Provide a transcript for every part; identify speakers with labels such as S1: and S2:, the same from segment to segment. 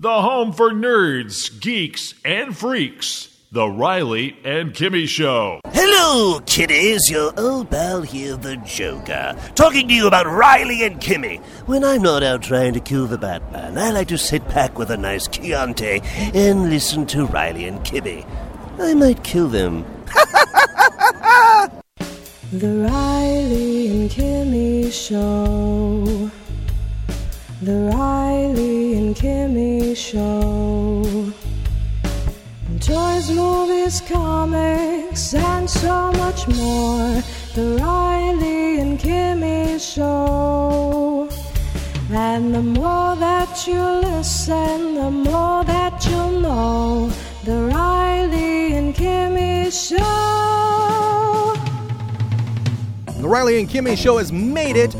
S1: The home for nerds, geeks, and freaks. The Riley and Kimmy Show.
S2: Hello, kiddies. Your old pal here, the Joker, talking to you about Riley and Kimmy. When I'm not out trying to kill the Batman, I like to sit back with a nice Chianti and listen to Riley and Kimmy. I might kill them.
S3: The Riley and Kimmy Show. The Riley and Kimmy Show. Toys, movies, comics, and so much more. The Riley and Kimmy Show. And the more that you listen, the more that you'll know. The Riley and Kimmy Show.
S4: The Riley and Kimmy Show has made it.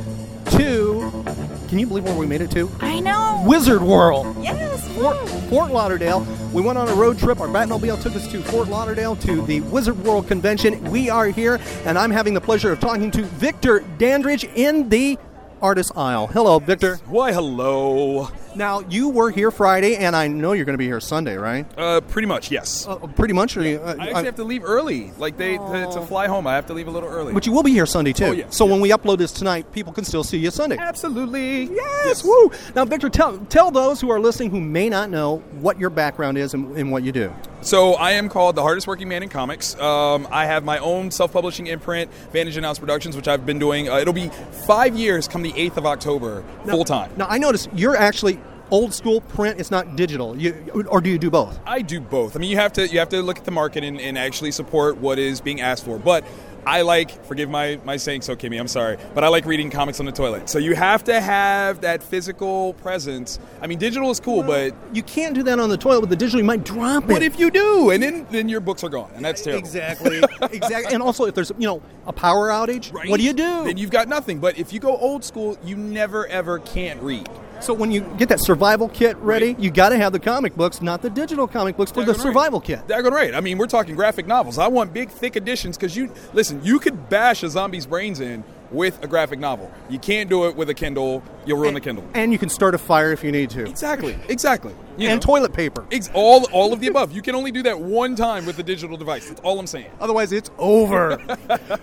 S4: Can you believe where we made it to?
S5: I know.
S4: Wizard World.
S5: Yes.
S4: Fort, Fort Lauderdale. We went on a road trip. Our Batmobile took us to Fort Lauderdale to the Wizard World Convention. We are here, and I'm having the pleasure of talking to Victor Dandridge in the artist aisle. Hello, Victor.
S6: Why, hello.
S4: Now, you were here Friday, and I know you're going to be here Sunday, right?
S6: Uh, pretty much, yes.
S4: Uh, pretty much. Or you, uh,
S6: I actually have to leave early. Like they to, to fly home, I have to leave a little early.
S4: but you will be here Sunday, too.
S6: Oh, yes,
S4: so when we upload this tonight, people can still see you Sunday.
S6: Absolutely.
S4: Yes, woo! Now, Victor, tell, tell those who are listening who may not know what your background is and, and what you do.
S6: So I am called the hardest working man in comics. Um, I have my own self-publishing imprint, Vantage Inhouse Productions, which I've been doing. Uh, it'll be five years come the eighth of October, full time.
S4: Now, I noticed you're actually old school print. It's not digital. You, or do you do both?
S6: I do both. I mean, you have to you have to look at the market and, and actually support what is being asked for. But I like, forgive my, my saying so, Kimmy, I'm sorry, but I like reading comics on the toilet. So you have to have that physical presence. I mean, digital is cool, but
S4: You can't do that on the toilet with the digital. You might drop it.
S6: what if you do? And then, then your books are gone, and that's terrible.
S4: Exactly. exactly. And also, if there's you know a power outage,
S6: Right?
S4: what do you do?
S6: Then you've got nothing. But if you go old school, you never ever can't read.
S4: So when you get that survival kit ready,
S6: Right.
S4: you got to have the comic books, not the digital comic books, for the
S6: Daggone right.
S4: survival kit.
S6: Daggone right. I mean, we're talking graphic novels. I want big, thick editions because you listen. You could bash a zombie's brains in with a graphic novel. You can't do it with a Kindle. You'll ruin the Kindle.
S4: And you can start a fire if you need to.
S6: Exactly. Exactly. You
S4: and
S6: know.
S4: toilet paper.
S6: Ex- all, all of the above. You can only do that one time with the digital device. That's all I'm saying.
S4: Otherwise, it's over.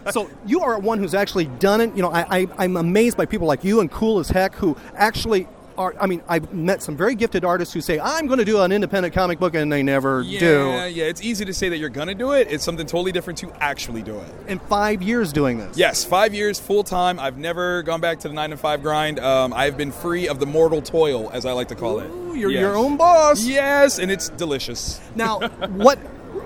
S4: so you are one who's actually done it. You know, I, I, I'm amazed by people like you and Kool As Heck who actually are. I mean, I've met some very gifted artists who say, "I'm going to do an independent comic book," and they never
S6: Yeah,
S4: do.
S6: yeah. Yeah. It's easy to say that you're gonna do it. It's something totally different to actually do it.
S4: In five years doing this.
S6: Yes, five years full time. I've never gone back to the nine to five grind. Um, I've been free of the mortal toil, as I like to call it.
S4: you're
S6: Yes.
S4: your own boss.
S6: Yes, and it's delicious.
S4: Now, what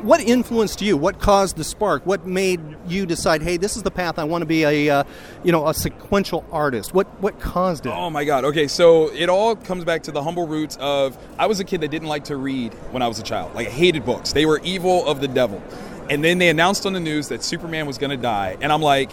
S4: what influenced you? What caused the spark? What made you decide, "Hey, this is the path I want to be a, uh, you know, a sequential artist"? What what caused it?
S6: Oh my God. Okay, so it all comes back to the humble roots of I was a kid that didn't like to read when I was a child. Like I hated books. They were evil of the devil. And then they announced on the news that Superman was going to die, and I'm like,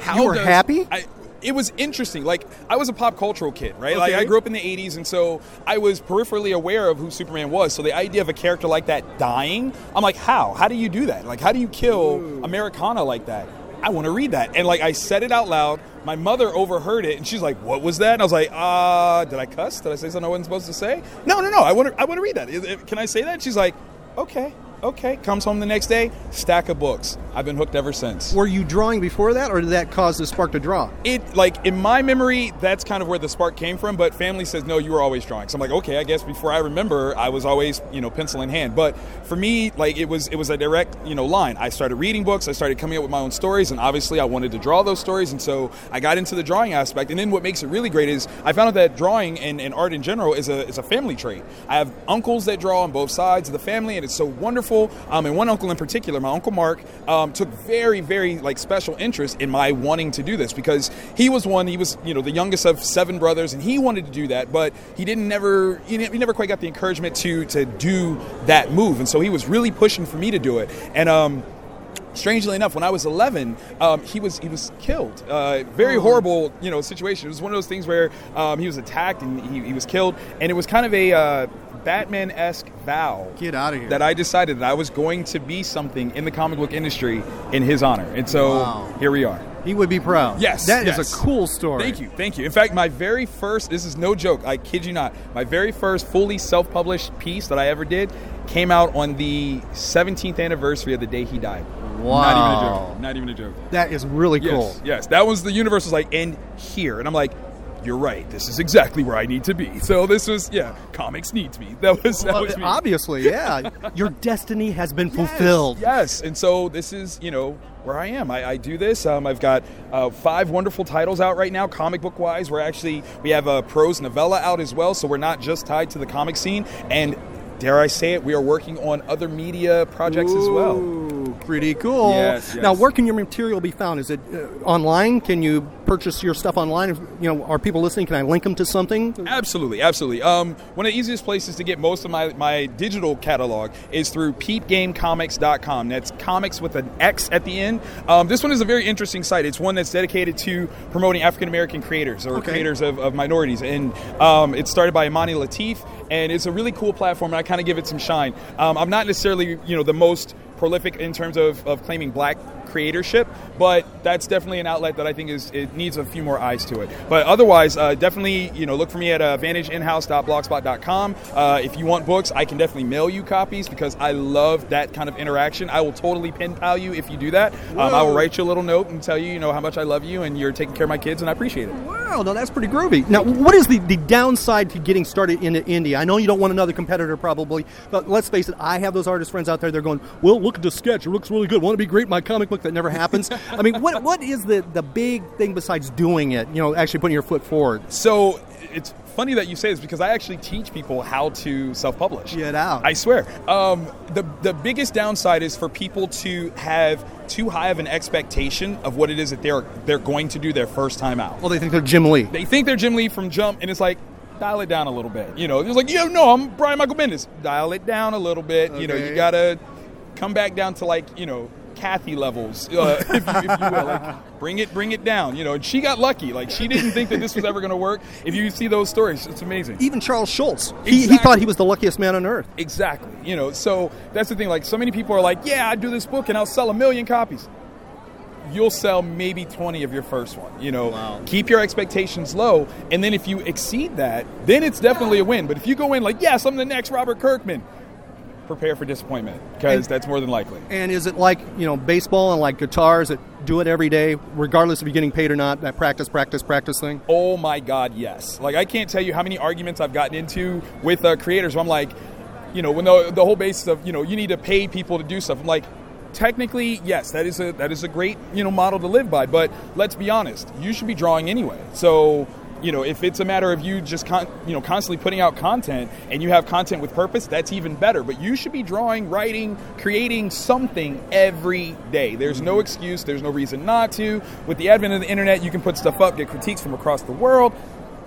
S6: how
S4: You were
S6: does-
S4: happy?
S6: I, it was interesting. Like I was a pop cultural kid, right? Like I grew up in the '80s, and so I was peripherally aware of who Superman was. So the idea of a character like that dying, I'm like, how? How do you do that? Like, how do you kill Americana like that? I want to read that, and like I said it out loud. My mother overheard it, and she's like, "What was that?" And I was like, "Uh, did I cuss? Did I say something I wasn't supposed to say?" No, no, no. I want to. I want to read that. Can I say that? And she's like, "Okay." Okay, comes home the next day, stack of books. I've been hooked ever since.
S4: Were you drawing before that, or did that cause the spark to draw?
S6: it like in my memory that's kind of where the spark came from but family says no you were always drawing so i'm like okay i guess before i remember i was always you know pencil in hand but for me like it was it was a direct you know line i started reading books i started coming up with my own stories and obviously i wanted to draw those stories and so i got into the drawing aspect and then what makes it really great is i found out that drawing and, and art in general is a, is a family trait i have uncles that draw on both sides of the family and it's so wonderful um, and one uncle in particular my uncle mark um, took very very like special interest in my wanting to do this because he was one he was you know the youngest of seven brothers and he wanted to do that but he didn't never he he never quite got the encouragement to to do that move. And so he was really pushing for me to do it. And um strangely enough, when I was 11, um, he was he was killed. Uh, very horrible, you know, situation. It was one of those things where um, he was attacked and he, he was killed, and it was kind of a uh, Batman-esque vow.
S4: Get outta here.
S6: That I decided that I was going to be something in the comic book industry in his honor, and so
S4: Wow.
S6: here we are.
S4: He would be proud.
S6: Yes,
S4: that is
S6: yes.
S4: a cool story.
S6: Thank you, thank you. In fact, my very first, this is no joke, I kid you not, my very first fully self published piece that I ever did came out on the 17th anniversary of the day he died. Not even a
S4: Wow.
S6: joke. Not even a joke.
S4: That is really
S6: Yes,
S4: cool.
S6: yes. That was the universe was like, and here. And I'm like, you're right. This is exactly where I need to be. So this was, yeah, comics needs me. That was, that
S4: Well,
S6: was me.
S4: obviously, yeah. Your destiny has been fulfilled.
S6: Yes, and so this is you know where I am. I, I do this. Um, I've got uh, five wonderful titles out right now, comic book wise. We're actually we have a prose novella out as well, so we're not just tied to the comic scene. And dare I say it, we are working on other media projects as well.
S4: Pretty cool.
S6: Yes, yes.
S4: Now, where can your material be found? Is it uh, online? Can you purchase your stuff online? If, You know, are people listening? Can I link them to something?
S6: Absolutely, absolutely. Um, one of the easiest places to get most of my, my digital catalog is through peepgamecomix.com. That's comics with an X at the end. Um, this one is a very interesting site. It's one that's dedicated to promoting African American creators or
S4: Okay.
S6: creators of, of minorities. And um, it's started by Imani Latif, and it's a really cool platform, and I kind of give it some shine. Um, I'm not necessarily, you know, the most prolific in terms of, of claiming black creatorship, but that's definitely an outlet that I think is it needs a few more eyes to it. But otherwise, uh, definitely you know look for me at uh, vantageinhouse.blogspot.com. Uh, if you want books, I can definitely mail you copies because I love that kind of interaction. I will totally pen pal you if you do that. Um, I will write you a little note and tell you you know how much I love you and you're taking care of my kids and I appreciate it.
S4: Wow, no, that's pretty groovy. Now, what is the, the downside to getting started into indie? I know you don't want another competitor, probably, but let's face it, I have those artist friends out there. They're going, "Well, look at the sketch; it looks really good. Want to be great my comic book?" That never happens. I mean, what what is the the big thing besides doing it? You know, actually putting your foot forward.
S6: So it's funny that you say this because I actually teach people how to self-publish.
S4: Get out.
S6: I swear. Um, the the biggest downside is for people to have too high of an expectation of what it is that they're they're going to do their first time out.
S4: Well, they think they're Jim Lee.
S6: They think they're Jim Lee from Jump, and it's like. Dial it down a little bit. You know, it's like, yeah, no, I'm Brian Michael Bendis. Dial it down a little bit. You know, you gotta come back down to like, you know, Kathy levels, uh, if, you, if you will. Like, bring it, bring it down. You know, and she got lucky. Like, she didn't think that this was ever going to work. If you see those stories, it's amazing.
S4: Even Charles Schulz, he, he thought he was the luckiest man on earth.
S6: Exactly. You know, so that's the thing. Like, so many people are like, yeah, I do this book and I'll sell a million copies. You'll sell maybe 20 of your first one. You know, keep your expectations low. And then if you exceed that, then it's definitely a win. But if you go in like, yes, I'm the next Robert Kirkman, prepare for disappointment because that's more than likely.
S4: And is it like you know baseball and like guitars that do it every day, regardless of you're getting paid or not? That practice, practice, practice thing.
S6: Oh my God, yes. Like I can't tell you how many arguments I've gotten into with uh, creators where I'm like, you know, when the, the whole basis of you know you need to pay people to do stuff. I'm like, technically, yes, that is a that is a great you know model to live by. But let's be honest, you should be drawing anyway. So you know, if it's a matter of you just con- you know constantly putting out content and you have content with purpose, that's even better. But you should be drawing, writing, creating something every day. There's no excuse. There's no reason not to. With the advent of the internet, you can put stuff up, get critiques from across the world.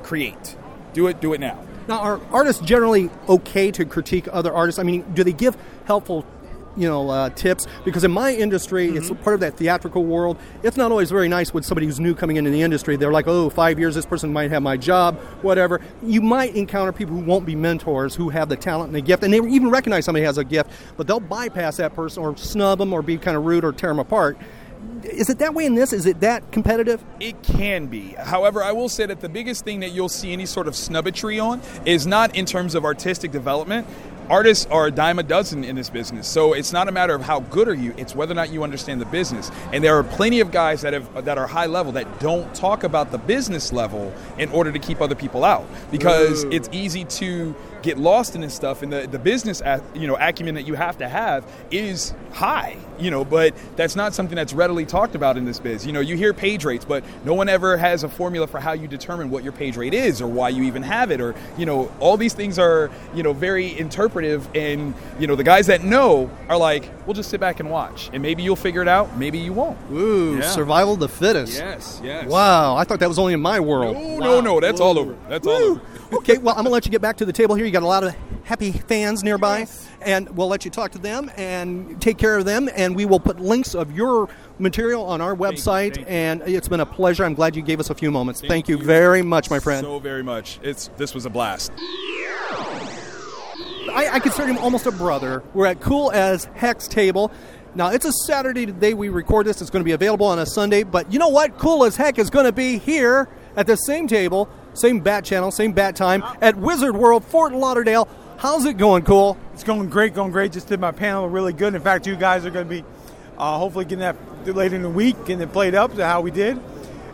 S6: Create. Do it. Do it now.
S4: Now, are artists generally okay to critique other artists? I mean, do they give helpful, you know, uh, tips? Because in my industry, it's part of that theatrical world. It's not always very nice with somebody who's new coming into the industry. They're like, oh five years, this person might have my job, whatever." You might encounter people who won't be mentors, who have the talent and the gift, and they even recognize somebody has a gift, but they'll bypass that person or snub them or be kind of rude or tear them apart. Is it that way in this? Is it that competitive?
S6: It can be. However, I will say that the biggest thing that you'll see any sort of snubbitry on is not in terms of artistic development. Artists are a dime a dozen in this business, so it's not a matter of how good are you; it's whether or not you understand the business. And there are plenty of guys that have that are high level that don't talk about the business level in order to keep other people out, because it's easy to get lost in this stuff. And the the business you know acumen that you have to have is high, you know, but that's not something that's readily talked about in this biz. You know, you hear page rates, but no one ever has a formula for how you determine what your page rate is or why you even have it or, you know, all these things are, you know, very interpretive and, you know, the guys that know are like, we'll just sit back and watch and maybe you'll figure it out, maybe you won't.
S4: Ooh,
S6: Yeah.
S4: survival of the fittest.
S6: Yes, yes.
S4: Wow, I thought that was only in my world.
S6: No, no, no, that's all over. That's all over.
S4: okay, well, I'm going to let you get back to the table here. You got a lot of happy fans nearby, and we'll let you talk to them and take care of them. And we will put links of your material on our website.
S6: thank you.
S4: And it's been a pleasure. I'm glad you gave us a few moments. Thank, you very much, my friend.
S6: So very much. It's this was a blast.
S4: I, I consider him almost a brother. We're at Kool As Heck's table. Now, it's a Saturday the day we record this. It's going to be available on a Sunday. But you know what? Kool As Heck is going to be here at the same table, same bat channel, same bat time at Wizard World, Fort Lauderdale. How's it going, Kool?
S7: It's going great, going great. Just did my panel really good. In fact, you guys are going to be uh, hopefully getting that later in the week, getting it played up to how we did.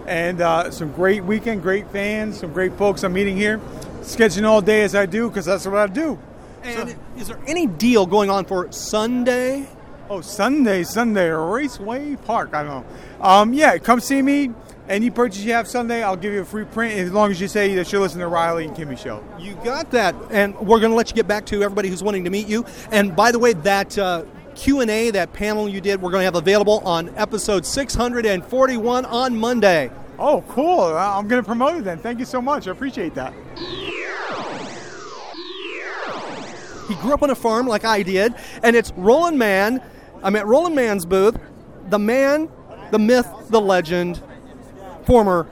S7: And uh, some great weekend, great fans, some great folks I'm meeting here. Sketching all day as I do because that's what I do.
S4: And is there any deal going on for Sunday?
S7: Oh, Sunday, Sunday, Raceway Park. I don't know. Um, yeah, come see me. Any purchase you have Sunday, I'll give you a free print as long as you say that you listen to Riley and Kimmy show.
S4: You got that, and we're going to let you get back to everybody who's wanting to meet you. And by the way, that uh, Q and A, that panel you did, we're going to have available on episode 641 on Monday.
S7: Oh, cool. I'm going to promote it then. Thank you so much. I appreciate that.
S4: He grew up on a farm like I did, and it's Roland Mann. I'm at Roland Mann's booth. The man, the myth, the legend, former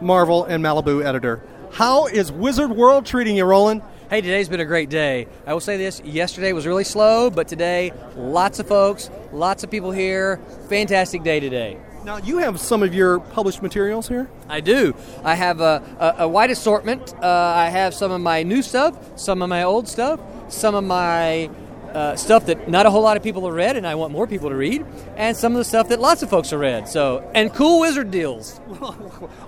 S4: Marvel and Malibu editor. How is Wizard World treating you, Roland?
S8: Hey, today's been a great day. I will say this yesterday was really slow, but today, lots of folks, lots of people here. Fantastic day today.
S4: Now, you have some of your published materials here?
S8: I do. I have a, a, a wide assortment. Uh, I have some of my new stuff, some of my old stuff, some of my uh, stuff that not a whole lot of people have read, and I want more people to read, and some of the stuff that lots of folks have read. So, and cool wizard deals.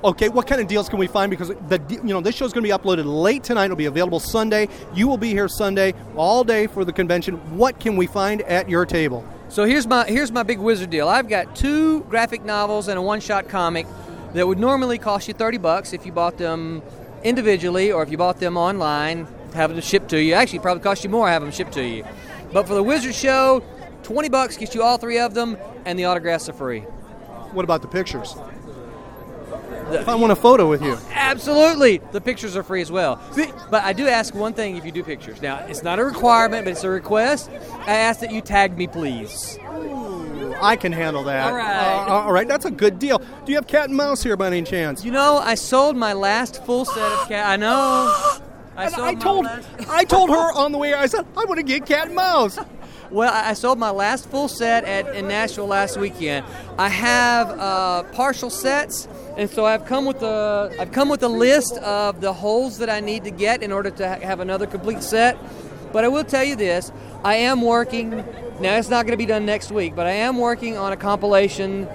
S4: Okay, what kind of deals can we find? Because the you know this show's going to be uploaded late tonight. It'll be available Sunday. You will be here Sunday all day for the convention. What can we find at your table?
S8: So here's my here's my big wizard deal. I've got two graphic novels and a one-shot comic that would normally cost you 30 bucks if you bought them individually or if you bought them online, have them shipped to you. Actually, it probably cost you more have them shipped to you. But for the wizard show, 20 bucks gets you all three of them and the autographs are free.
S4: What about the pictures? If I want a photo with you,
S8: Absolutely. The pictures are free as well. But I do ask one thing if you do pictures. Now, it's not a requirement, but it's a request. I ask that you tag me, please.
S4: I can handle that.
S8: All right.
S4: Uh, all right, that's a good deal. Do you have cat and mouse here by any chance?
S8: You know, I sold my last full set of cat. I know. I
S4: And I told
S8: last-
S4: I told her on the way. I said I want to get cat and mouse.
S8: Well, I I sold my last full set at in Nashville last weekend. I have uh, partial sets, and so I've come with a I've come with a list of the holes that I need to get in order to ha- have another complete set. But I will tell you this: I am working. Now it's not going to be done next week, but I am working on a compilation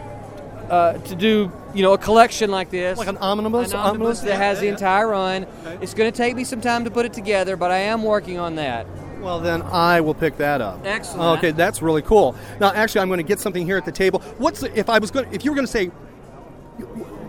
S8: uh, to do you know a collection like this,
S4: Like an omnibus?
S8: an omnibus that
S4: Yeah,
S8: has the
S4: yeah.
S8: entire run. It's going to take me some time to put it together, but I am working on that.
S4: Well, then I will pick that up.
S8: Excellent.
S4: Okay, that's really cool. Now, actually, I'm going to get something here at the table. What's if I was going? If you were going to say,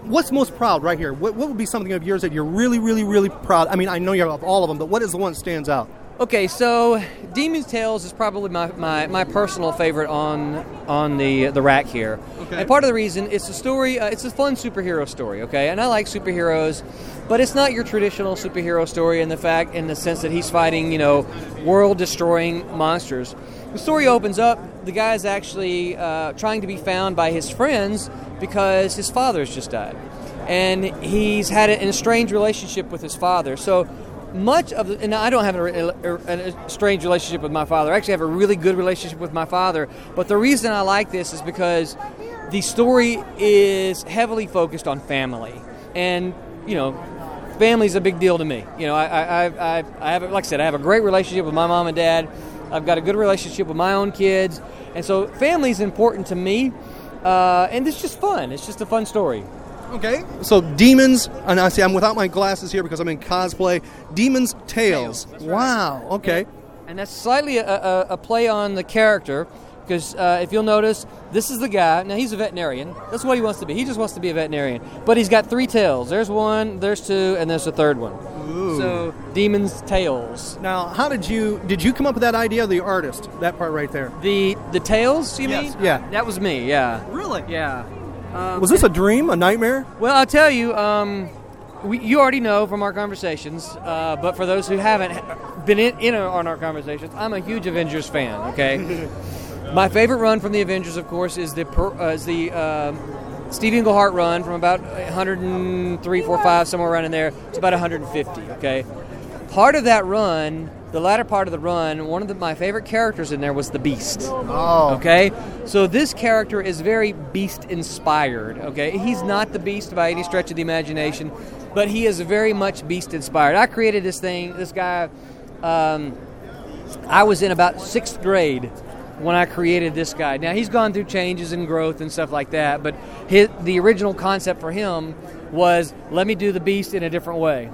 S4: what's most proud right here? What, what would be something of yours that you're really, really, really proud? I mean, I know you have all of them, but what is the one that stands out?
S8: Okay, so Demon's Tales is probably my, my, my personal favorite on on the the rack here.
S4: Okay.
S8: And part of the reason it's a story, uh, it's a fun superhero story. Okay, and I like superheroes, but it's not your traditional superhero story in the fact in the sense that he's fighting you know world destroying monsters. The story opens up. The guy's actually uh, trying to be found by his friends because his father's just died, and he's had an estranged relationship with his father. So much of the, and I don't have a, a, a strange relationship with my father. I actually have a really good relationship with my father. But the reason I like this is because the story is heavily focused on family, and you know, family's a big deal to me. You know, I, I, I, I- have, like I said, I have a great relationship with my mom and dad. I've got a good relationship with my own kids, and so family's important to me. Uh, and it's just fun. It's just a fun story.
S4: Okay. So demons, and I see I'm without my glasses here because I'm in cosplay. Demons Tales. Wow. Okay.
S8: And that's slightly a, a, a play on the character, because uh, if you'll notice, this is the guy. Now he's a veterinarian. That's what he wants to be. He just wants to be a veterinarian. But he's got three tails. There's one, there's two, and there's a third one. Ooh. So demons' tails.
S4: Now, how did you did you come up with that idea? The artist, that part right there.
S8: The the tails, you
S4: Yes,
S8: mean?
S4: yeah.
S8: That was me. Yeah.
S4: Really?
S8: Yeah. Um,
S4: Was this a dream, a nightmare?
S8: Well, I'll tell you. Um, we, you already know from our conversations, uh, but for those who haven't, been in, in on our conversations, I'm a huge Avengers fan. Okay, my favorite run from the Avengers, of course, is the per, uh, is the um, Steve Englehart run from about 103, 4, 5, somewhere around in there It's about 150. Okay, part of that run, the latter part of the run, one of the, my favorite characters in there was the Beast.
S9: Oh.
S8: Okay, so this character is very Beast inspired. Okay, he's not the Beast by any stretch of the imagination, but he is very much Beast inspired. I created this thing. This guy, um, I was in about sixth grade when I created this guy. Now he's gone through changes and growth and stuff like that, but his, the original concept for him was let me do the Beast in a different way.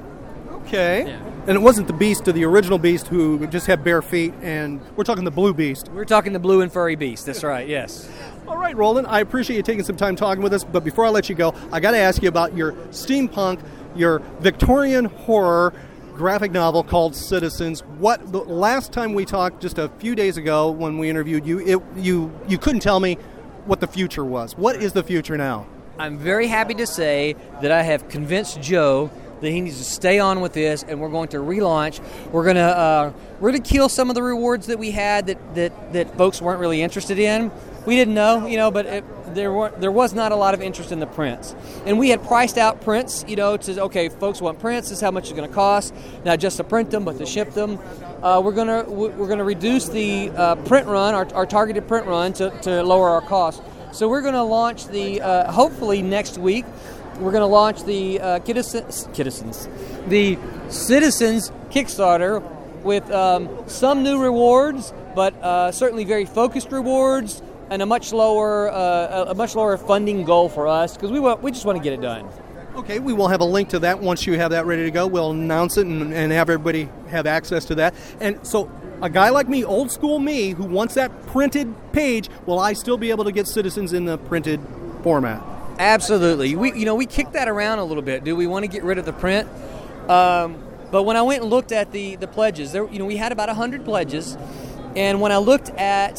S9: Okay.
S8: Yeah.
S9: And it wasn't the Beast of the original Beast who just had bare feet, and we're talking the Blue Beast.
S8: We're talking the blue and furry beast. That's right. Yes.
S9: All right, Roland, I appreciate you taking some time talking with us, but before I let you go, I got to ask you about your steampunk, your Victorian horror graphic novel called Citizens. What the last time we talked just a few days ago when we interviewed you, it, you you couldn't tell me what the future was. What is the future now?
S8: I'm very happy to say that I have convinced Joe that he needs to stay on with this, and we're going to relaunch. We're gonna uh, we're gonna kill some of the rewards that we had that, that, that folks weren't really interested in. We didn't know, you know, but it, there were there was not a lot of interest in the prints, and we had priced out prints, you know, to okay, folks want prints. This is how much it's going to cost, not just to print them, but to ship them. Uh, we're gonna we're gonna reduce the uh, print run, our, our targeted print run, to, to lower our costs. So we're going to launch the uh, hopefully next week. We're going to launch the uh, the Citizens Kickstarter with um, some new rewards, but uh, certainly very focused rewards and a much lower uh, a much lower funding goal for us because we want we just want to get it done.
S9: Okay, we will have a link to that once you have that ready to go. We'll announce it and, and have everybody have access to that. And so, a guy like me, old school me, who wants that printed page, will I still be able to get Citizens in the printed format?
S8: Absolutely. We you know we kicked that around a little bit. Do we want to get rid of the print? Um, but when I went and looked at the the pledges, there you know we had about hundred pledges, and when I looked at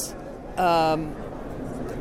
S8: um,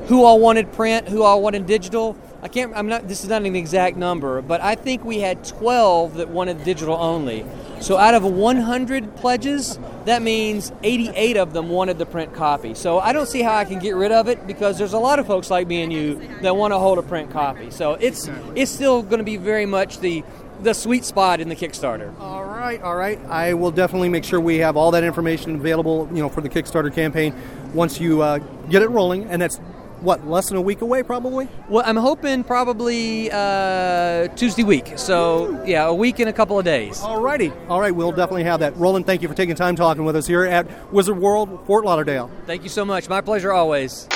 S8: who all wanted print, who all wanted digital, I can't. I'm not. This is not an exact number, but I think we had 12 that wanted digital only. So out of 100 pledges, that means 88 of them wanted the print copy. So I don't see how I can get rid of it because there's a lot of folks like me and you that want to hold a print copy. So it's it's still going to be very much the the sweet spot in the Kickstarter.
S9: All right, all right. I will definitely make sure we have all that information available, you know, for the Kickstarter campaign once you uh, get it rolling, and that's what less than a week away, probably.
S8: Well, I'm hoping probably uh, Tuesday week. So yeah, a week and a couple of days.
S9: All righty, all right. We'll definitely have that. Roland, thank you for taking time talking with us here at Wizard World, Fort Lauderdale.
S8: Thank you so much. My pleasure always.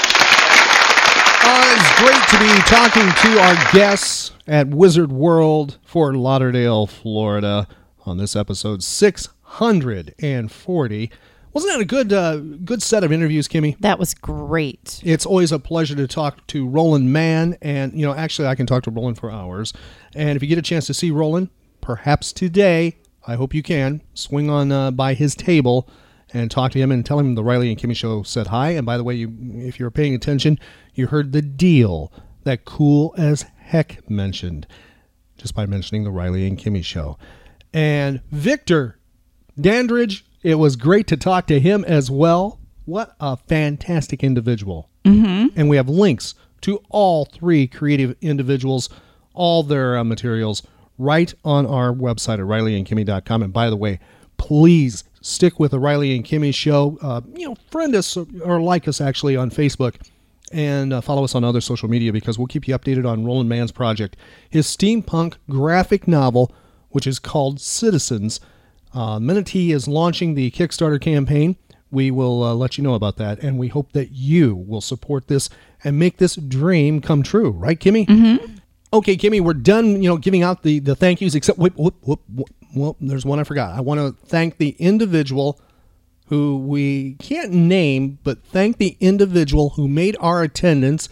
S4: Uh, it's great to be talking to our guests at Wizard World, Fort Lauderdale, Florida, on this episode 640. Wasn't that a good, uh, good set of interviews, Kimmy?
S5: That was great.
S4: It's always a pleasure to talk to Roland Mann, and you know, actually, I can talk to Roland for hours. And if you get a chance to see Roland, perhaps today, I hope you can swing on uh, by his table and talk to him and tell him the Riley and Kimmy show said hi. And by the way, you, if you're paying attention, you heard the deal that Kool As Heck mentioned just by mentioning the Riley and Kimmy show. And Victor Dandridge, it was great to talk to him as well. What a fantastic individual. Mm-hmm. And we have links to all three creative individuals, all their uh, materials right on our website at rileyandkimmy.com. And by the way, please stick with the Riley and Kimmy show. Uh, you know, friend us or like us actually on Facebook and uh, follow us on other social media because we'll keep you updated on Roland Mann's project, his steampunk graphic novel, which is called Citizens. Uh, the minute he is launching the Kickstarter campaign, we will uh, let you know about that, and we hope that you will support this and make this dream come true. Right, Kimmy? Mm-hmm. Okay, Kimmy, we're done. You know, giving out the the thank yous. Except, whoop, whoop, whoop, whoop. well, there's one I forgot. I want to thank the individual who we can't name, but thank the individual who made our attendance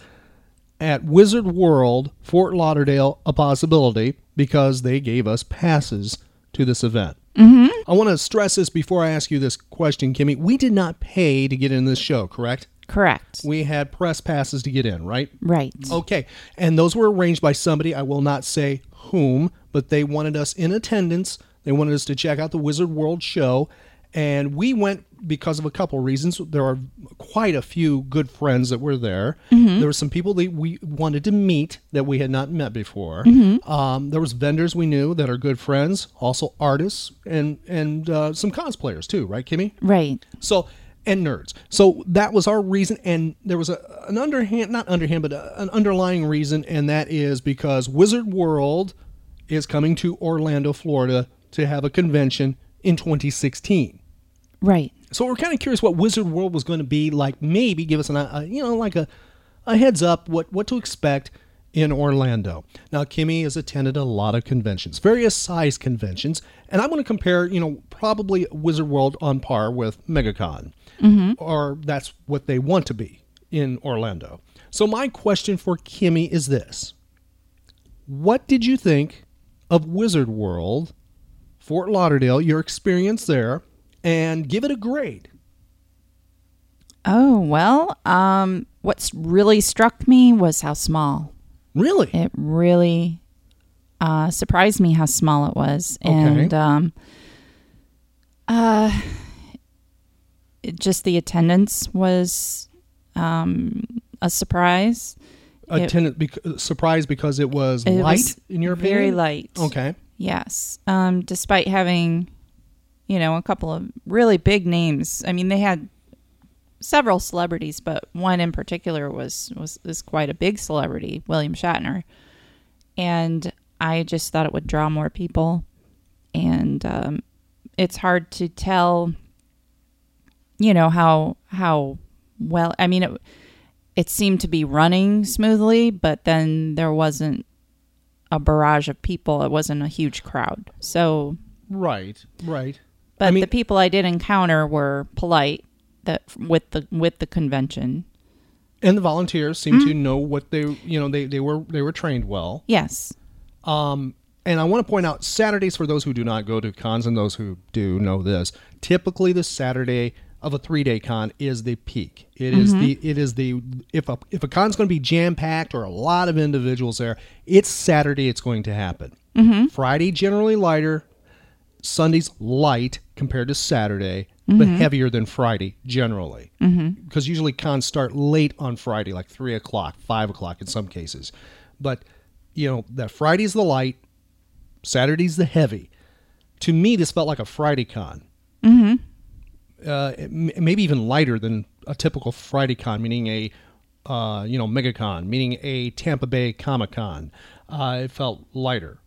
S4: at Wizard World, Fort Lauderdale, a possibility because they gave us passes to this event. Mm-hmm. I want to stress this before I ask you this question, Kimmy. We did not pay to get in this show, correct?
S5: Correct.
S4: We had press passes to get in, right?
S5: Right.
S4: Okay. And those were arranged by somebody, I will not say whom, but they wanted us in attendance. They wanted us to check out the Wizard World show. And we went because of a couple reasons. There are quite a few good friends that were there. There were some people that we wanted to meet that we had not met before. Um, there was vendors we knew that are good friends, also artists and and uh, some cosplayers too, right, Kimmy?
S5: Right.
S4: So and nerds. So that was our reason, and there was a an underhand, not underhand, but a, an underlying reason, and that is because Wizard World is coming to Orlando, Florida, to have a convention in 2016.
S5: Right.
S4: So we're kind of curious what Wizard World was going to be like. Maybe give us an, a, you know, like a, a heads up what what to expect in Orlando. Now, Kimmy has attended a lot of conventions, various size conventions, and I'm going to compare, you know, probably Wizard World on par with MegaCon, mm-hmm. or that's what they want to be in Orlando. So my question for Kimmy is this: What did you think of Wizard World, Fort Lauderdale? Your experience there, and give it a grade.
S5: Oh, well, um, what's really struck me was how small.
S4: Really?
S5: It really uh, surprised me how small it was.
S4: Okay.
S5: And um, uh, it, just the attendance was um, a surprise.
S4: Attendant bec- surprised because it was
S5: It
S4: light
S5: was
S4: in your opinion.
S5: Very light.
S4: Okay.
S5: Yes. Um, despite having, you know, a couple of really big names. I mean, they had several celebrities, but one in particular was was is quite a big celebrity, William Shatner. And I just thought it would draw more people, and um, it's hard to tell. You know how how well. I mean, it it seemed to be running smoothly, but then there wasn't a barrage of people. It wasn't a huge crowd. So,
S4: Right. Right.
S5: But
S4: I mean-
S5: the people I did encounter were polite that with the with the convention.
S4: And the volunteers seem
S5: Mm.
S4: to know what they, you know, they, they were they were trained well.
S5: Yes.
S4: Um, and I want to point out Saturdays for those who do not go to cons and those who do know this. Typically, the Saturday of a three day con is the peak. It is the it is the if a if a con's going to be jam packed or a lot of individuals there, it's Saturday. It's going to happen. Friday generally lighter. Sunday's light compared to Saturday, but heavier than Friday generally. Because usually cons start late on Friday, like three o'clock, five o'clock in some cases. But you know that Friday's the light, Saturday's the heavy. To me, this felt like a Friday con. Mm-hmm. Uh, m- maybe even lighter than a typical Friday con, meaning a uh, you know MegaCon, meaning a Tampa Bay Comic Con. Uh, it felt lighter.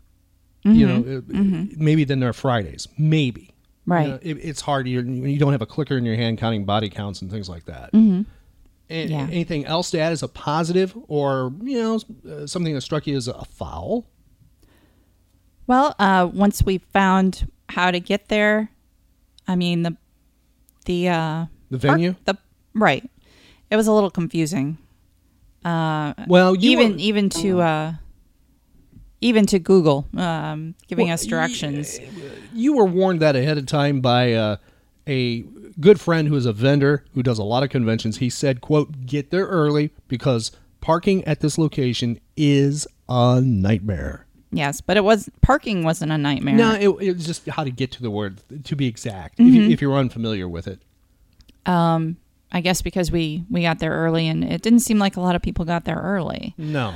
S4: You know, it- maybe than their Fridays. Maybe.
S5: Right.
S4: You know, it, it's hard. You you don't have a clicker in your hand counting body counts and things like that. Mm-hmm.
S5: Yeah.
S4: Anything else to add as a positive, or you know, uh, something that struck you as a foul?
S5: Well, uh, once we found how to get there, I mean the the uh,
S4: The venue.
S5: the right. It was a little confusing. Uh,
S4: well, you
S5: even
S4: were-
S5: even to uh, even to Google um, giving
S4: Well,
S5: us directions.
S4: you were warned that ahead of time by uh, a good friend who is a vendor who does a lot of conventions. He said, "quote Get there early because parking at this location is a nightmare."
S5: Yes, but it was parking wasn't a nightmare.
S4: No, it, it was just how to get to the word, to be exact, if, you, if you're unfamiliar with it.
S5: um, I guess because we we got there early, and it didn't seem like a lot of people got there early.
S4: No.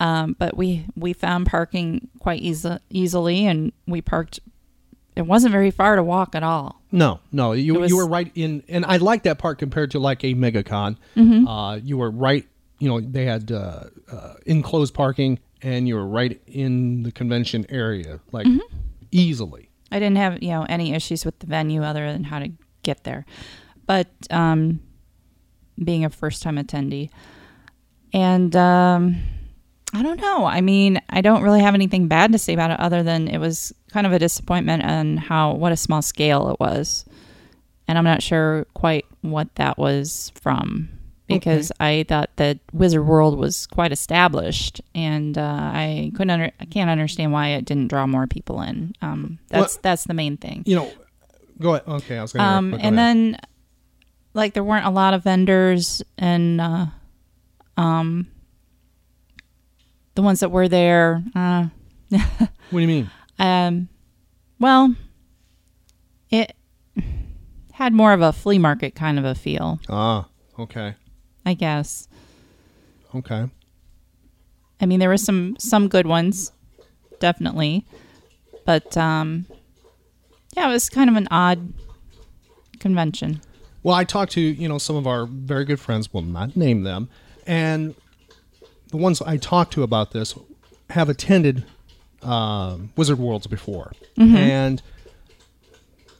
S5: Um, but we we found parking quite easy, easily, and we parked. It wasn't very far to walk at all.
S4: No, no, you
S5: was-
S4: you were right in, and I like that part compared to like a MegaCon.
S5: Mm-hmm.
S4: Uh, you were right. You know, they had uh, uh, enclosed parking, and you were right in the convention area, like
S5: Mm-hmm.
S4: easily.
S5: I didn't have you know any issues with the venue other than how to get there, but um, being a first time attendee, and um, I don't know. I mean, I don't really have anything bad to say about it other than it was kind of a disappointment and how what a small scale it was, and I'm not sure quite what that was from because I thought that Wizard World was quite established, and uh, I couldn't under, I can't understand why it didn't draw more people in. Um, that's
S4: Well-
S5: that's the main thing.
S4: You know, go ahead. Okay, I was going to.
S5: Um, and then like there weren't a lot of vendors, and uh, um, the ones that were there, uh,
S4: what do you mean?
S5: um, well, it had more of a flea market kind of a feel,
S4: Ah, okay,
S5: I guess.
S4: okay.
S5: I mean, there were some some good ones, definitely, but um, yeah, it was kind of an odd convention.
S4: Well, I talked to you know some of our very good friends. Will not name them, and the ones I talked to about this have attended um, Wizard Worlds before, and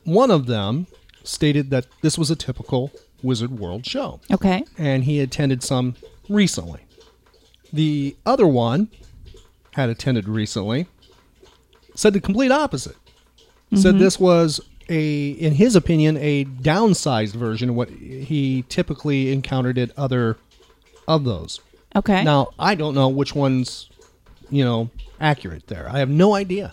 S4: one of them stated that this was a typical Wizard World show,
S5: Okay.
S4: and he attended some recently. The other one had attended recently, said the complete opposite. Said this was a, in his opinion, a downsized version of what he typically encountered at other of those.
S5: Okay.
S4: Now, I don't know which one's, you know, accurate there. I have no idea.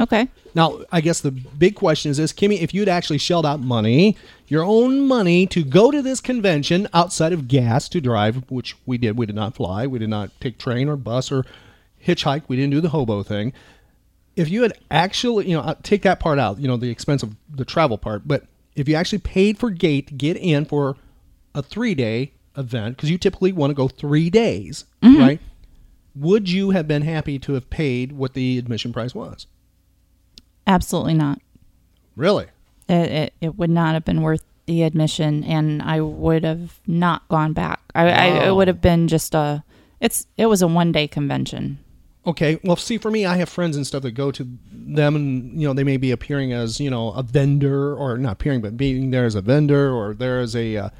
S5: Okay.
S4: Now, I guess the big question is this, Kimmy, if you'd actually shelled out money, your own money to go to this convention outside of gas to drive, which we did. We did not fly. We did not take train or bus or hitchhike. We didn't do the hobo thing. If you had actually, you know, uh, take that part out, you know, the expense of the travel part, but if you actually paid for gate to get in for a three day event, because you typically want to go three days, right? Would you have been happy to have paid what the admission price was?
S5: Absolutely not.
S4: Really?
S5: It, it, it would not have been worth the admission, and I would have not gone back. I, I it would have been just a. It's it was a one day convention.
S4: Okay. Well, see, for me, I have friends and stuff that go to them, and you know, they may be appearing as you know a vendor, or not appearing, but being there as a vendor, or there as a uh,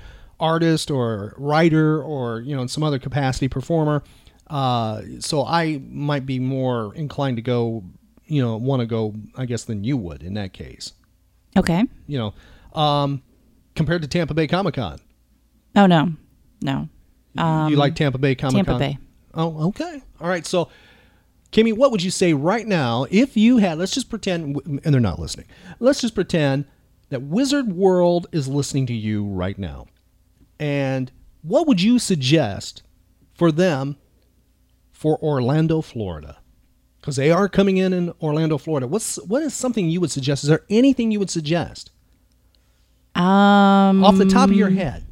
S4: artist, or writer, or you know, in some other capacity, performer. Uh, so I might be more inclined to go, you know, want to go, I guess, than you would in that case.
S5: Okay.
S4: You know, um, compared to Tampa Bay Comic Con,
S5: Oh no, no. Um,
S4: you like Tampa Bay Comic Con?
S5: Tampa Bay.
S4: Oh, okay. All right. So, Kimmy, what would you say right now if you had, let's just pretend, and they're not listening, let's just pretend that Wizard World is listening to you right now. And what would you suggest for them for Orlando, Florida? Because they are coming in in Orlando, Florida. What's what is something you would suggest? Is there anything you would suggest
S5: Um.
S4: off the top of your head?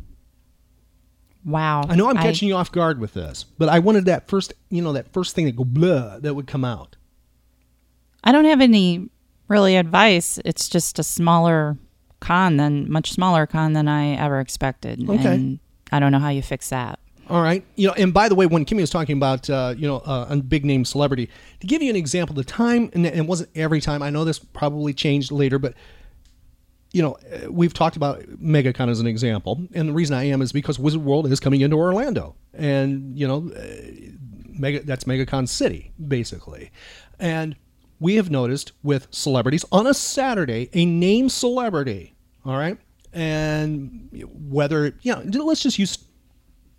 S5: Wow.
S4: I know I'm catching you off guard with this, but I wanted that first, you know, that first thing that go blah that would come out.
S5: I don't have any really advice. It's just a smaller con than much smaller con than I ever expected.
S4: Okay.
S5: And I don't know how you fix that.
S4: All right, you know, and by the way, when Kimmy was talking about, uh, you know, uh, a big name celebrity, to give you an example, the time, and it wasn't every time. I know this probably changed later, but you know, uh, we've talked about MegaCon as an example, and the reason I am is because Wizard World is coming into Orlando, and you know, uh, Mega that's MegaCon City basically, and we have noticed with celebrities. On a Saturday, a name celebrity, all right, and whether you know, let's just use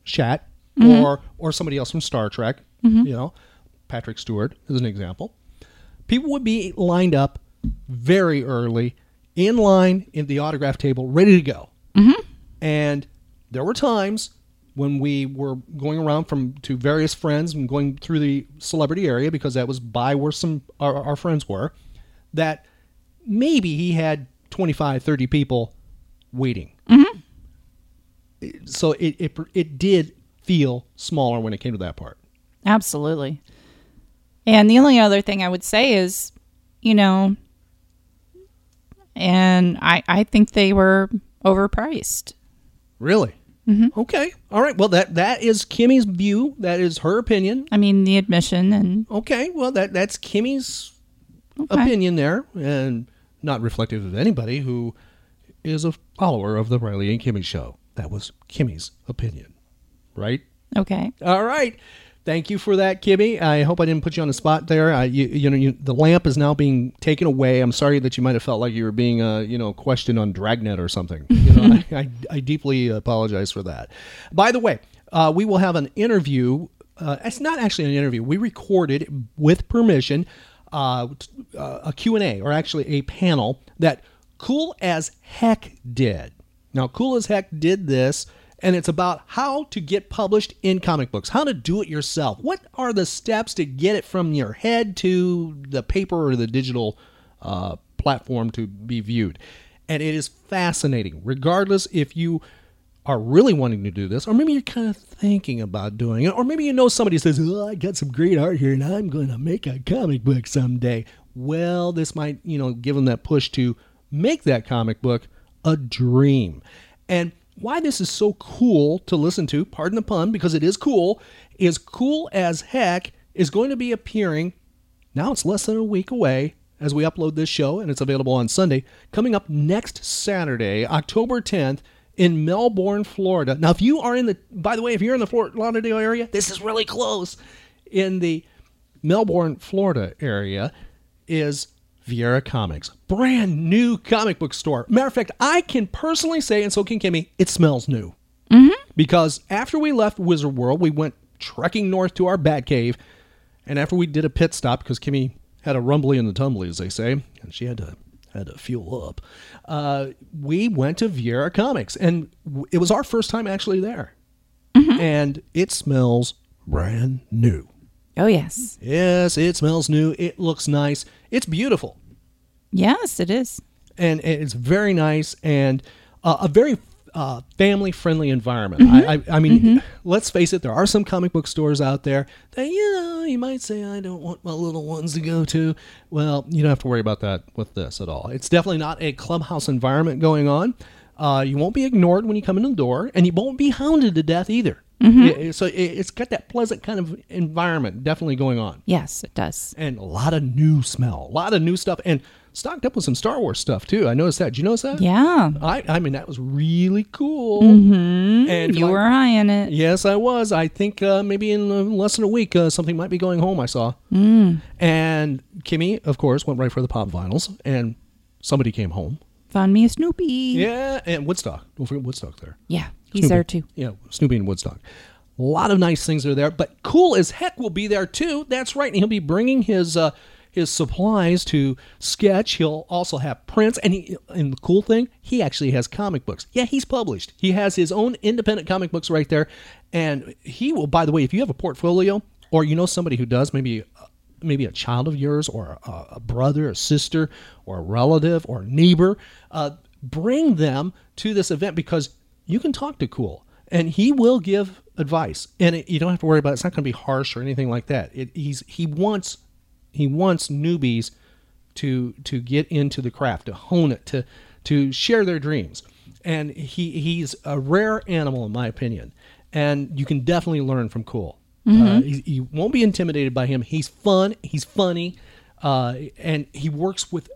S4: Shat mm-hmm. or or somebody else from Star Trek, mm-hmm. you know, Patrick Stewart is an example. People would be lined up very early, in line in the autograph table, ready to go. Mm-hmm. And there were times when we were going around from to various friends and going through the celebrity area because that was by where some our, our friends were, that maybe he had 25, 30 people waiting mm-hmm. so it, it it did feel smaller when it came to that part.
S5: Absolutely. And the only other thing I would say is, you know, and I, I think they were overpriced.
S4: Really? Mm-hmm. Okay. All right. Well, that that is Kimmy's view. That is her opinion.
S5: I mean, the admission and
S4: Okay. Well, that that's Kimmy's
S5: Okay.
S4: opinion there, and not reflective of anybody who is a follower of the Riley and Kimmy show. That was Kimmy's opinion, right?
S5: okay.
S4: All right. Thank you for that, Kimmy. I hope I didn't put you on the spot there. I, you, you know, you, the lamp is now being taken away. I'm sorry that you might have felt like you were being, uh, you know, questioned on Dragnet or something. You know, I, I, I deeply apologize for that. By the way, uh, we will have an interview. Uh, it's not actually an interview. We recorded with permission uh, uh, a Q&A, or actually a panel that Kool As Heck did. Now, Kool As Heck did this, and it's about how to get published in comic books, how to do it yourself. What are the steps to get it from your head to the paper or the digital uh, platform to be viewed? And it is fascinating, regardless if you are really wanting to do this, or maybe you're kind of thinking about doing it, or maybe you know somebody says, "Oh, I got some great art here, and I'm going to make a comic book someday." Well, this might, you know, give them that push to make that comic book a dream. And why this is so cool to listen to, pardon the pun, because it is cool, is Kool As Heck is going to be appearing. Now it's less than a week away as we upload this show, and it's available on Sunday. Coming up next Saturday, October 10th, in Melbourne, Florida. Now, if you are in the, by the way, if you're in the Fort Lauderdale area, this is really close. In the Melbourne, Florida area is Viera Comics, brand new comic book store. Matter of fact, I can personally say, and so can Kimmy, it smells new. Because after we left Wizard World, we went trekking north to our Bat Cave, and after we did a pit stop, because Kimmy had a rumbly in the tumbly, as they say, and she had to had to fuel up. Uh, we went to Viera Comics, and w- it was our first time actually there, and it smells brand new.
S5: Oh, yes.
S4: Yes, it smells new. It looks nice. It's beautiful,
S5: Yes, it is.
S4: and it's very nice and uh, a very uh, family-friendly environment. I, I, I mean, let's face it. There are some comic book stores out there that you know you might say I don't want my little ones to go to. Well, you don't have to worry about that with this at all. It's definitely not a clubhouse environment going on. Uh, you won't be ignored when you come in the door, and you won't be hounded to death either. Yeah, so it, it's got that pleasant kind of environment definitely going on
S5: Yes, it does.
S4: and a lot of new smell, a lot of new stuff, and stocked up with some Star Wars stuff too. I noticed that. Did you notice that?
S5: Yeah.
S4: I, I mean, that was really cool. Mm-hmm. And
S5: You
S4: like-
S5: were eyeing it.
S4: Yes, I was. I think uh, maybe in uh, less than a week, uh, something might be going home. I saw. Mm. And Kimmy, of course, went right for the pop vinyls, and somebody came home.
S5: Found me a Snoopy.
S4: Yeah, and Woodstock. Don't forget Woodstock there.
S5: Yeah, he's
S4: Snoopy.
S5: there too.
S4: Yeah, Snoopy and Woodstock. A lot of nice things are there, but Kool As Heck will be there too. That's right, and he'll be bringing his uh, his supplies to sketch. He'll also have prints, and he and the cool thing, he actually has comic books. Yeah, he's published. He has his own independent comic books right there, and he will. By the way, if you have a portfolio or you know somebody who does, maybe maybe a child of yours or a, a brother, a sister, or a relative or a neighbor, uh, bring them to this event because you can talk to Kool and he will give advice, and it, you don't have to worry about it. It's not going to be harsh or anything like that. It, he's he wants he wants newbies to to get into the craft, to hone it, to to share their dreams. And he he's a rare animal in my opinion, and you can definitely learn from Kool. Uh, he, you won't be intimidated by him. He's fun. He's funny, uh, and he works with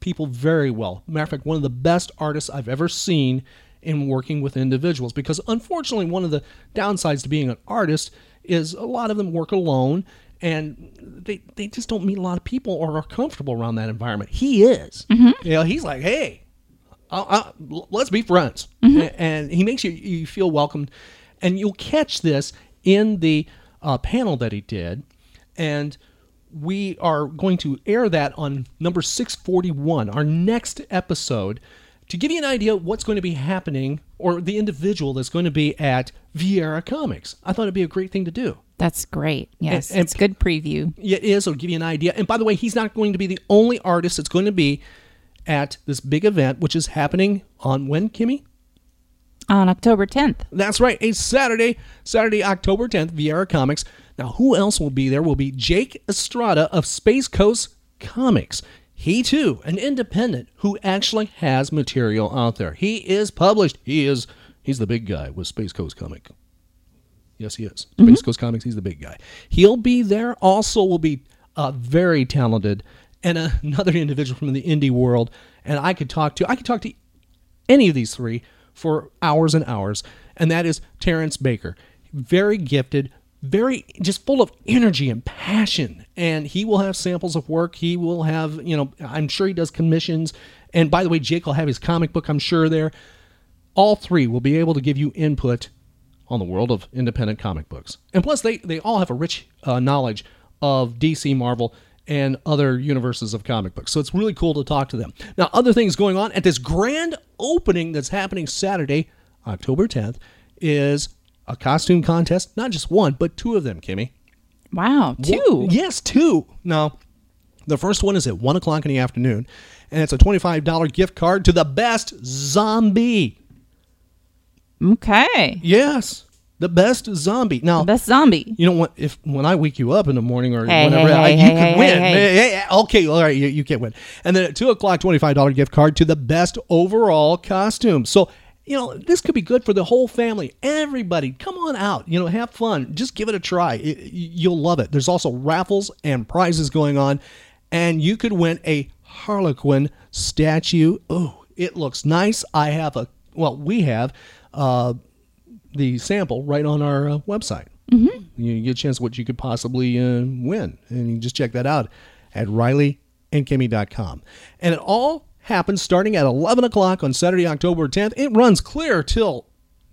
S4: people very well. Matter of fact, one of the best artists I've ever seen in working with individuals. Because unfortunately, one of the downsides to being an artist is a lot of them work alone and they, they just don't meet a lot of people or are comfortable around that environment. He is. You know, he's like, hey, uh, uh, let's be friends. A- And he makes you, you feel welcomed. And you'll catch this in the uh, panel that he did. And we are going to air that on number 641, our next episode, to give you an idea of what's going to be happening or the individual that's going to be at Viera Comics. I thought it'd be a great thing to do.
S5: That's great. Yes,
S4: and
S5: it's good preview.
S4: It is. It'll give you an idea. And by the way, he's not going to be the only artist that's going to be at this big event, which is happening on when, Kimmy?
S5: On October 10th.
S4: That's right, a Saturday, Saturday, October 10th, Viera Comics. Now, who else will be there? Will be Jake Estrada of Space Coast Comics. He too, an independent who actually has material out there. He is published. He is he's the big guy with Space Coast Comic. Yes, he is. Space Coast Comics, he's the big guy. He'll be there. Also will be uh, very talented and another individual from the indie world. And I could talk to I could talk to any of these three for hours and hours, and that is Terrence Baker. Very gifted, very just full of energy and passion. And he will have samples of work. He will have, you know, I'm sure he does commissions. And by the way, Jake will have his comic book, I'm sure, there. All three will be able to give you input on the world of independent comic books. And plus, they, they all have a rich uh, knowledge of DC, Marvel, and other universes of comic books. So it's really cool to talk to them. Now, other things going on at this grand opening that's happening Saturday, October 10th, is a costume contest. Not just one, but two of them, Kimmy.
S5: Wow, two.
S4: Yes, two. Now, The first one is at 1 o'clock in the afternoon, and it's a $25 gift card to the best zombie.
S5: Okay.
S4: Yes, the best zombie. Now,
S5: The best zombie.
S4: you know what? If when I wake you up in the morning or
S5: Hey,
S4: whenever,
S5: hey,
S4: I-
S5: hey,
S4: you
S5: hey,
S4: could win.
S5: hey,
S4: okay, all right, you, you can't win. And then at two o'clock, twenty five dollar gift card to the best overall costume. So you know this could be good for the whole family. Everybody, come on out. You know, have fun. Just give it a try. It- you'll love it. There's also raffles and prizes going on, and you could win a Harley Quinn statue. Oh, it looks nice. I have a well, we have. Uh, the sample right on our uh, website. Mm-hmm. You get a chance what you could possibly uh, win. And you just check that out at rileyandkimmy.com. And it all happens starting at 11 o'clock on Saturday, October 10th. It runs clear till,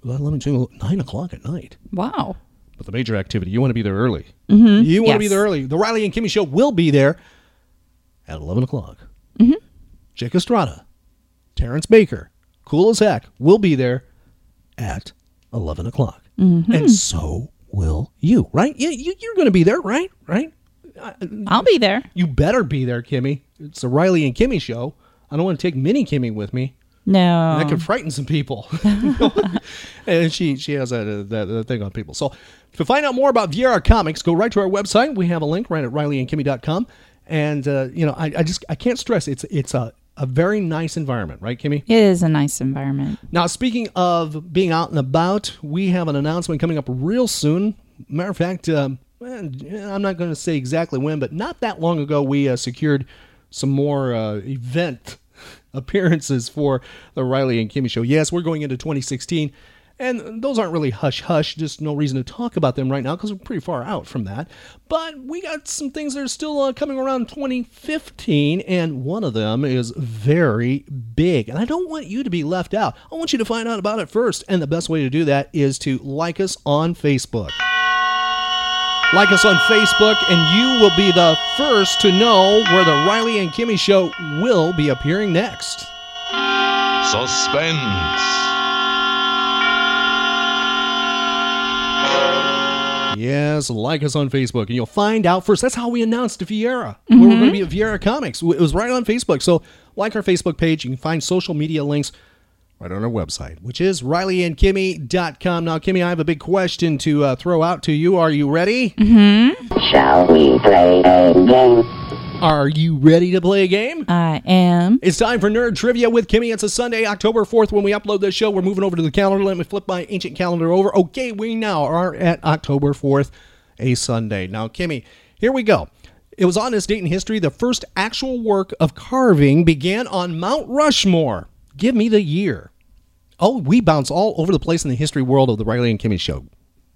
S4: well, let me tell you, 9 o'clock at night.
S5: Wow.
S4: But the major activity, you want to be there early. Mm-hmm. You want to be there early. The Riley and Kimmy show will be there at 11 o'clock. Mm-hmm. Jake Estrada, Terrence Baker, Kool As Heck, will be there at 11 o'clock. And so will you, right? You, you, you're going to be there, right? Right?
S5: I'll be there.
S4: You better be there, Kimmy. It's the Riley and Kimmy show. I don't want to take Mini Kimmy with me.
S5: No.
S4: That could frighten some people. and she she has that, that, that thing on people. So to find out more about Viera Comics, go right to our website. We have a link right at rileyandkimmy.com. And uh, you know, I, I just I can't stress it's it's a, a very nice environment, right, Kimmy?
S5: It is a nice environment.
S4: Now, speaking of being out and about, we have an announcement coming up real soon. Matter of fact, um, I'm not going to say exactly when, but not that long ago, we uh, secured some more uh, event appearances for the Riley and Kimmy show. Yes, we're going into 2016, and those aren't really hush hush. Just no reason to talk about them right now because we're pretty far out from that. But we got some things that are still uh, coming around 2015, and one of them is very big. And I don't want you to be left out. I want you to find out about it first. And the best way to do that is to like us on Facebook. Like us on Facebook, and you will be the first to know where the Riley and Kimmy show will be appearing next.
S10: Suspense.
S4: Yes, like us on Facebook, and you'll find out first. That's how we announced Viera. Where we're mm-hmm. going to be at Viera Comics. It was right on Facebook. So, like our Facebook page, you can find social media links right on our website, which is rileyandkimmy.com. Now, Kimmy, I have a big question to uh, throw out to you. Are you ready?
S11: Shall we play a game?
S4: Are you ready to play a game?
S5: I am.
S4: It's time for Nerd Trivia with Kimmy. It's a Sunday, October 4th, when we upload this show. We're moving over to the calendar. Let me flip my ancient calendar over. Okay, we now are at October 4th, a Sunday. Now, Kimmy, here we go. It was on this date in history the first actual work of carving began on Mount Rushmore. Give me the year. Oh, we bounce all over the place in the history world of the Riley and Kimmy show.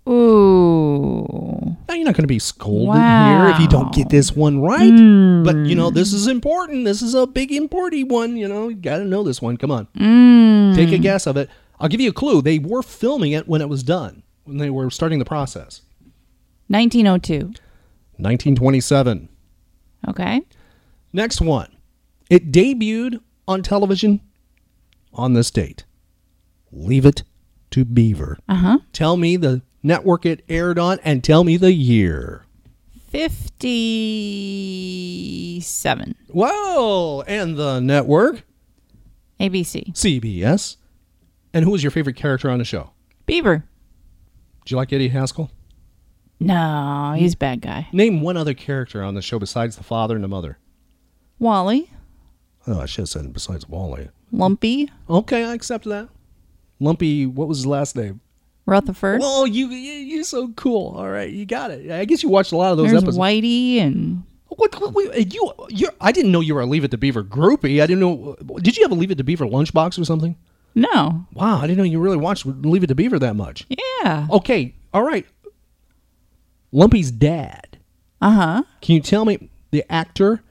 S5: Ooh.
S4: Now, you're not going to be scolded
S5: Wow.
S4: here if you don't get this one right. But, you know, this is important. This is a big, important one. You know, you got to know this one. Come on. Mm. Take a guess of it. I'll give you a clue. They were filming it when it was done, when they were starting the process.
S5: 1902.
S4: 1927.
S5: Okay.
S4: Next one. It debuted on television on this date. Leave it to Beaver.
S5: Uh huh.
S4: Tell me the network it aired on and tell me the year.
S5: 57.
S4: Whoa! And the network?
S5: ABC.
S4: CBS. And who was your favorite character on the show?
S5: Beaver.
S4: Do you like Eddie Haskell?
S5: No, he's a bad guy.
S4: Name one other character on the show besides the father and the mother.
S5: Wally.
S4: Oh, I should have said besides Wally.
S5: Lumpy.
S4: Okay, I accept that. Lumpy, what was his last name?
S5: Rutherford.
S4: Oh, you, you you're so cool. All right, you got it. I guess you watched a lot of those
S5: There's
S4: episodes.
S5: Whitey and
S4: What, what, wait, you, you, I didn't know you were a Leave It to Beaver groupie. I didn't know. Did you have a Leave It to Beaver lunchbox or something?
S5: no.
S4: Wow, I didn't know you really watched Leave It to Beaver that much.
S5: Yeah.
S4: Okay, all right. Lumpy's dad.
S5: Uh huh.
S4: Can you tell me the actor,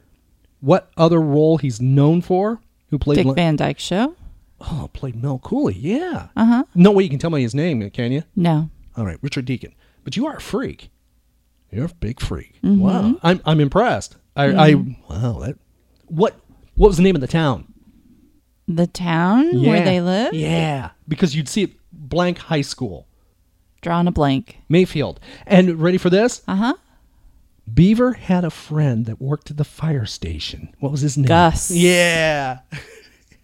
S4: what other role he's known for? Who played?
S5: Dick
S4: Lum-
S5: Van Dyke Show.
S4: Oh, played Mel Cooley. Yeah.
S5: Uh huh.
S4: No way you can tell me his name, can you?
S5: No.
S4: All right, Richard Deacon. But you are a freak. You're a big freak. Wow, I'm I'm impressed. I, I wow that. What what was the name of the town?
S5: The town where they live.
S4: Yeah, because you'd see it blank high school,
S5: Drawing a blank.
S4: Mayfield. And ready for this?
S5: Uh huh.
S4: Beaver had a friend that worked at the fire station. What was his name?
S5: Gus.
S4: Yeah.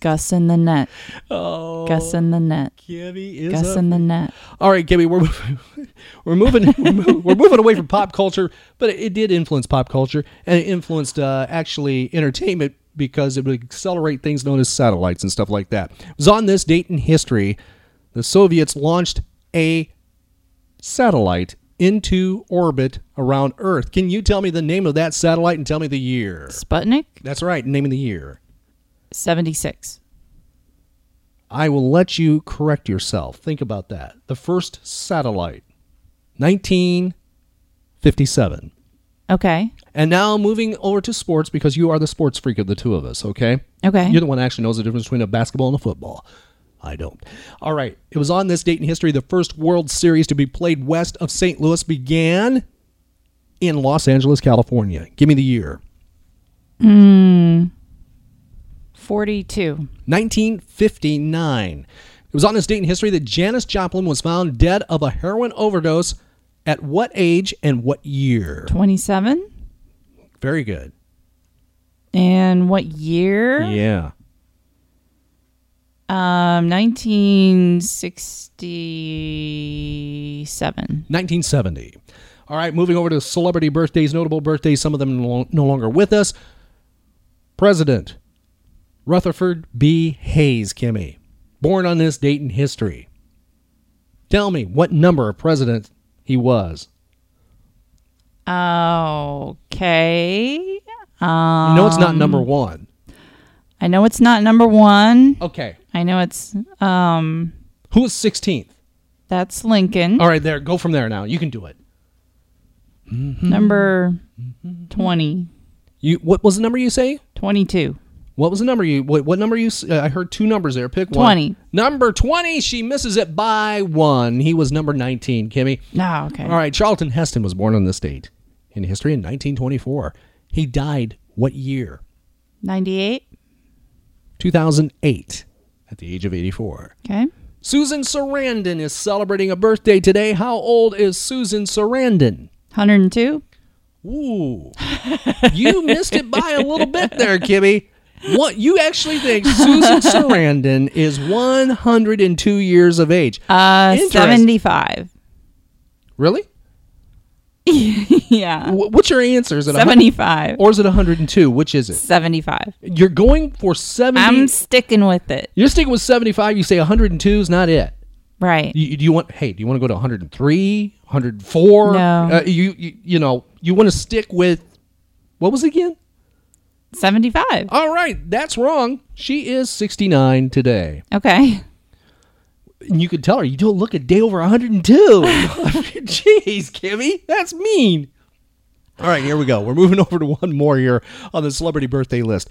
S5: Gus in the net.
S4: Oh,
S5: Gus in the net.
S4: Kimmy is
S5: Gus in the net.
S4: All right, Kimmy, we're moving, we're moving we're moving we're moving away from pop culture, but it, it did influence pop culture and it influenced uh, actually entertainment because it would accelerate things known as satellites and stuff like that. It was on this date in history the Soviets launched a satellite into orbit around Earth. Can you tell me the name of that satellite and tell me the year?
S5: Sputnik.
S4: That's right, name of the year.
S5: 76.
S4: I will let you correct yourself. Think about that. The first satellite, 1957.
S5: Okay.
S4: And now moving over to sports because you are the sports freak of the two of us, okay?
S5: Okay.
S4: You're the one that actually knows the difference between a basketball and a football. I don't. All right. It was on this date in history the first World Series to be played west of St. Louis began in Los Angeles, California. Give me the year. Hmm.
S5: 42.
S4: 1959. It was on this date in history that Janis Joplin was found dead of a heroin overdose at what age and what year?
S5: 27.
S4: Very good.
S5: And what year?
S4: Yeah.
S5: Um, 1967.
S4: 1970. All right, moving over to celebrity birthdays, notable birthdays, some of them no longer with us. President Rutherford B. Hayes, Kimmy, born on this date in history. Tell me what number of president he was.
S5: Okay. Um,
S4: You know it's not number one.
S5: I know it's not number one.
S4: Okay.
S5: I know it's um
S4: Who was 16th?
S5: that's Lincoln.
S4: All right, there. Go from there now. You can do it.
S5: Number 20.
S4: You what was the number you say?
S5: 22.
S4: What was the number you? What, what number you? Uh, I heard two numbers there. Pick one.
S5: 20.
S4: Number twenty. She misses it by one. He was number nineteen. Kimmy.
S5: No, okay.
S4: All right. Charlton Heston was born on this date in history in 1924. He died what year?
S5: 98.
S4: 2008, at the age of 84.
S5: Okay.
S4: Susan Sarandon is celebrating a birthday today. How old is Susan Sarandon?
S5: 102.
S4: Ooh, you missed it by a little bit there, Kimmy. What you actually think Susan Sarandon is 102 years of age?
S5: Uh 75.
S4: Really?
S5: yeah.
S4: What's your answer? Is it
S5: 75.
S4: or is it 102? Which is it?
S5: 75.
S4: You're going for 70.
S5: I'm sticking with it.
S4: You're sticking with 75. You say 102 is not it.
S5: Right.
S4: You, do you want? Hey, do you want to go to 103, 104?
S5: No.
S4: Uh, you, you you know you want to stick with what was it again?
S5: 75.
S4: All right, that's wrong. She is 69 today.
S5: Okay.
S4: And you could tell her you don't look a day over 102. Jeez, Kimmy, that's mean. All right, here we go. We're moving over to one more here on the celebrity birthday list.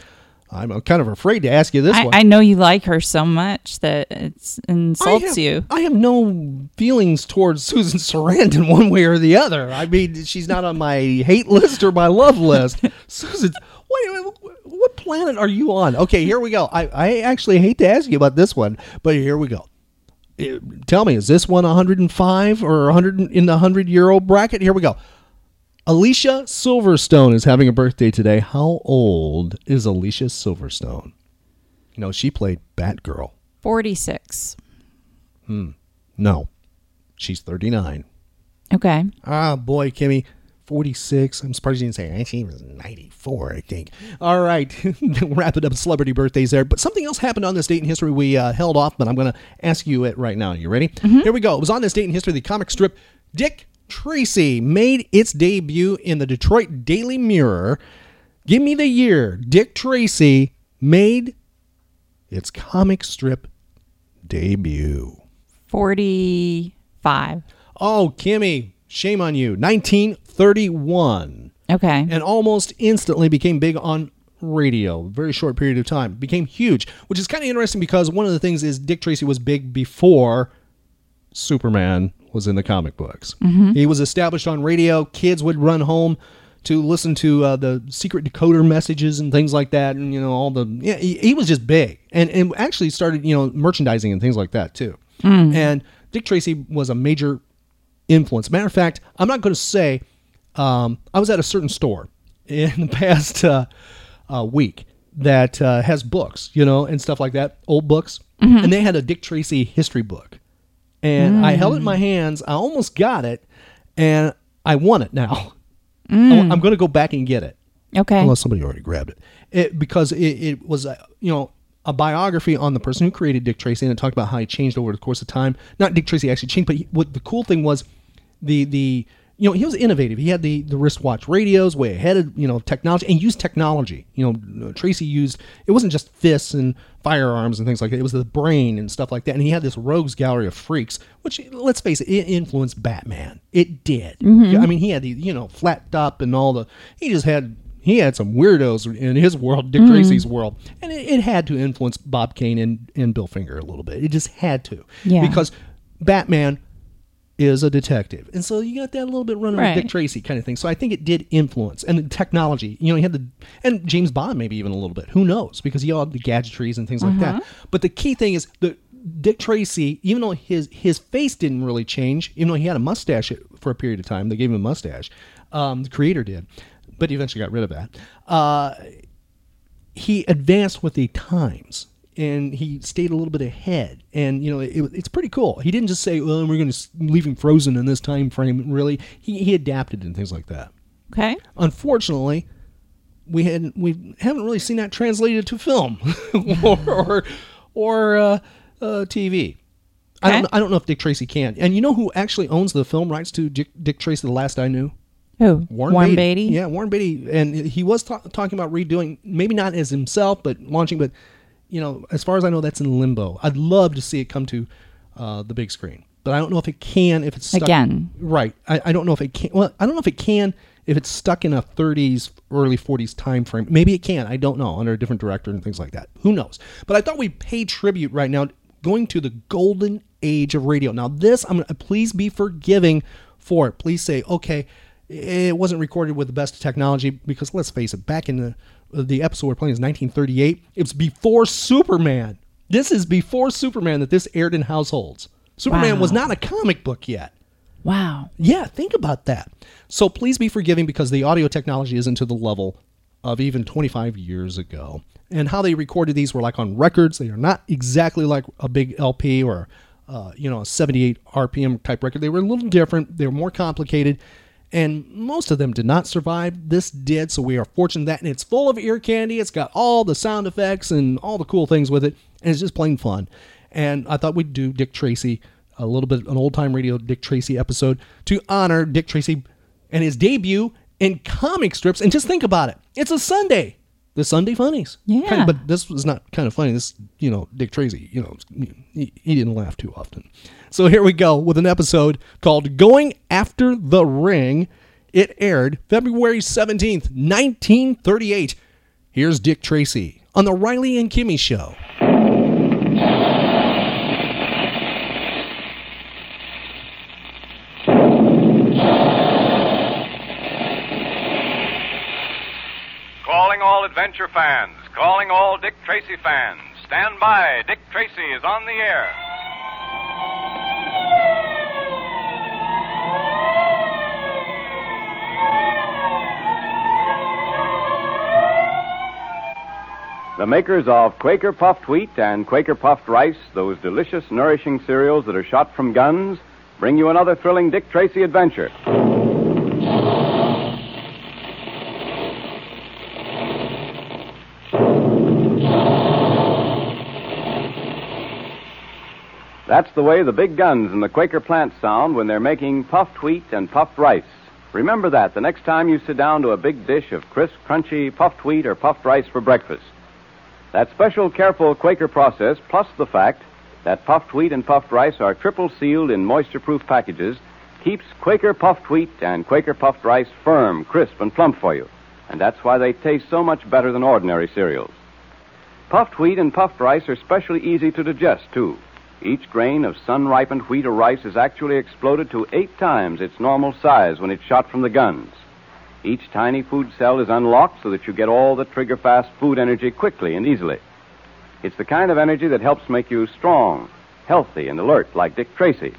S4: I'm kind of afraid to ask you this
S5: I,
S4: one.
S5: I know you like her so much that it's
S4: I
S5: insults
S4: have,
S5: you.
S4: I have no feelings towards Susan Sarandon one way or the other. I mean, she's not on my hate list or my love list. Susan, wait, wait, what planet are you on? Okay, here we go. I, I actually hate to ask you about this one, but here we go. Eh, Tell me, is this one 105 or 100 in the 100 year old bracket? Here we go. Alicia Silverstone is having a birthday today. How old is Alicia Silverstone? You know, she played Batgirl.
S5: 46. Hmm.
S4: No, she's 39.
S5: Okay.
S4: Ah, boy, Kimmy, 46. I'm surprised you didn't say she was 94, I think. All right, wrap it up. Celebrity birthdays there. But something else happened on this date in history we uh, held off, but I'm going to ask you it right now. You ready? Here we go. It was on this date in history the comic strip Dick Tracy made its debut in the Detroit Daily Mirror. Give me the year Dick Tracy made its comic strip debut.
S5: 45.
S4: Oh, Kimmy, shame on you. 1931.
S5: Okay.
S4: And almost instantly became big on radio. Very short period of time. Became huge, which is kind of interesting because one of the things is Dick Tracy was big before Superman was in the comic books. He was established on radio. Kids would run home to listen to uh, the secret decoder messages and things like that, and you know all the. Yeah, he, he was just big, and and actually started you know merchandising and things like that too. And Dick Tracy was a major influence. Matter of fact, I'm not going to say Um, I was at a certain store in the past uh, uh, week that uh, has books, you know, and stuff like that, old books, and they had a Dick Tracy history book, and I held it in my hands. I almost got it, and I want it now. I- I'm going to go back and get it
S5: Okay.
S4: unless somebody already grabbed it. It because it, it was uh, you know a biography on the person who created Dick Tracy, and it talked about how he changed over the course of time. Not Dick Tracy actually changed, but he, what the cool thing was the the you know he was innovative. He had the the wristwatch radios way ahead of you know technology and used technology. You know Tracy used it wasn't just fists and firearms and things like that. It was the brain and stuff like that. And he had this rogues gallery of freaks, which let's face it, it influenced Batman. It did. Mm-hmm. I mean, he had the you know flat top and all the. He just had he had some weirdos in his world, Dick mm-hmm. Tracy's world, and it, it had to influence Bob Kane and, and Bill Finger a little bit. It just had to,
S5: Yeah.
S4: because Batman is a detective, and so you got that little bit running
S5: Right.
S4: with Dick Tracy kind of thing. So I think it did influence, and the technology. You know, he had the and James Bond maybe even a little bit. Who knows? Because he had the gadgetries and things like that. But the key thing is the Dick Tracy, even though his his face didn't really change, even though he had a mustache for a period of time, they gave him a mustache. Um, the creator did, but he eventually got rid of that. Uh, he advanced with the times and he stayed a little bit ahead and you know it, it's pretty cool he didn't just say well we're going to leave him frozen in this time frame really he, he adapted and things like that
S5: Okay.
S4: unfortunately we had we haven't really seen that translated to film or or, or uh, uh, TV. I don't I don't know if Dick Tracy can. And you know who actually owns the film rights to Dick, Dick Tracy? The last I knew,
S5: Who?
S4: Warren,
S5: Beatty.
S4: Yeah, Warren Beatty, and he was ta- talking about redoing, maybe not as himself, but launching. But you know, as far as I know, that's in limbo. I'd love to see it come to uh, the big screen, but I don't know if it can. If it's stuck,
S5: Again.
S4: right? I, I don't know if it can. Well, I don't know if it can if it's stuck in a 30s, early 40s time frame. Maybe it can. I don't know under a different director and things like that. Who knows? But I thought we'd pay tribute right now, going to the golden age of radio. Now, this I'm gonna please be forgiving for it. Please say okay. It wasn't recorded with the best technology because let's face it. Back in the the episode we're playing is 1938. It was before Superman. This is before Superman that this aired in households. Superman
S5: Wow.
S4: was not a comic book yet.
S5: Wow.
S4: Yeah, think about that. So please be forgiving because the audio technology isn't to the level of even 25 years ago. And how they recorded these were like on records. They are not exactly like a big LP or, uh, you know, a 78 RPM type record. They were a little different. They were more complicated. And most of them did not survive. This did. So we are fortunate that. And it's full of ear candy. It's got all the sound effects and all the cool things with it. And it's just plain fun. And I thought we'd do Dick Tracy a little bit an old time radio Dick Tracy episode to honor Dick Tracy and his debut in comic strips. And just think about it. It's a Sunday. The Sunday funnies.
S5: Yeah.
S4: Kind of- but this was not kind of funny. This, you know, Dick Tracy, you know, he, he didn't laugh too often. So here we go with an episode called Going After the Ring. It aired February 17th, 1938. Here's Dick Tracy on the Riley and Kimmy Show.
S10: Calling all adventure fans, calling all Dick Tracy fans. Stand by, Dick Tracy is on the air. The makers of Quaker Puffed Wheat and Quaker Puffed Rice, those delicious, nourishing cereals that are shot from guns, bring you another thrilling Dick Tracy adventure. That's the way the big guns in the Quaker plant sound when they're making puffed wheat and puffed rice. Remember that the next time you sit down to a big dish of crisp, crunchy puffed wheat or puffed rice for breakfast. That special, careful Quaker process, plus the fact that puffed wheat and puffed rice are triple sealed in moisture proof packages, keeps Quaker puffed wheat and Quaker puffed rice firm, crisp, and plump for you. And that's why they taste so much better than ordinary cereals. Puffed wheat and puffed rice are specially easy to digest, too. Each grain of sun ripened wheat or rice is actually exploded to eight times its normal size when it's shot from the guns. Each tiny food cell is unlocked so that you get all the trigger fast food energy quickly and easily. It's the kind of energy that helps make you strong, healthy, and alert like Dick Tracy.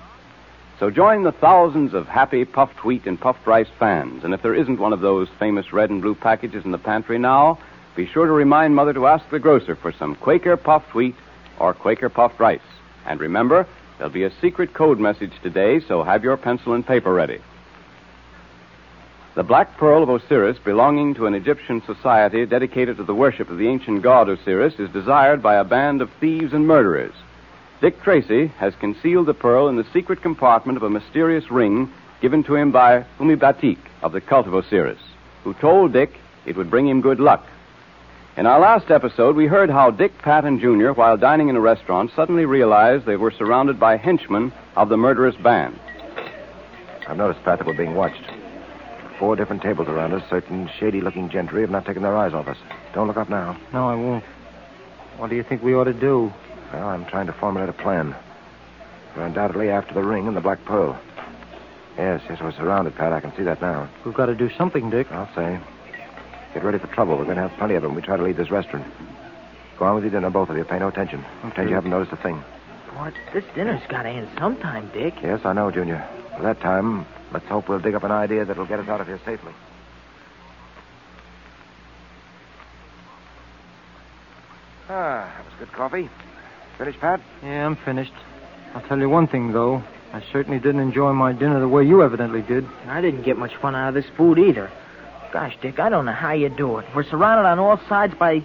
S10: So join the thousands of happy puffed wheat and puffed rice fans. And if there isn't one of those famous red and blue packages in the pantry now, be sure to remind Mother to ask the grocer for some Quaker puffed wheat or Quaker puffed rice. And remember, there'll be a secret code message today, so have your pencil and paper ready. The black pearl of Osiris, Belonging to an Egyptian society dedicated to the worship of the ancient god Osiris, is desired by a band of thieves and murderers. Dick Tracy has concealed the pearl in the secret compartment of a mysterious ring given to him by byTik of the cult of Osiris, who told Dick it would bring him good luck. In our last episode, we heard howCk,At, andUnior, while dining in a restaurant, suddenly realized they were surrounded by henchmen of the murderous band.
S12: I've noticed,At, that we're being watched. Four different tables around us. Certain shady looking gentry have not taken their eyes off us. Don't look up now.
S13: No, I won't. What do you think we ought to do?
S12: Well, I'm trying to formulate a plan. We're undoubtedly after the ring and the Black pearl. Yes, yes, we're surrounded, Pat. I can see that now.
S13: We've got to do something, Dick.
S12: I'll say. Get ready for trouble. We're going to have plenty of them. We try to leave this restaurant. Go on with your dinner, both of you. Pay no attention. Pretend you haven't noticed a thing.
S14: What? This dinner's got to end sometime, Dick.
S12: Yes, I know,Junior. For that time, let's hope we'll dig up an idea that'll get us out of here safely. Ah, that was good coffee. Finished, Pat?
S13: Yeah, I'm finished. I'll tell you one thing, though. I certainly didn't enjoy my dinner the way you evidently did.
S14: I didn't get much fun out of this food either. Gosh,Dick, I don't know how you do it. We're surrounded on all sides by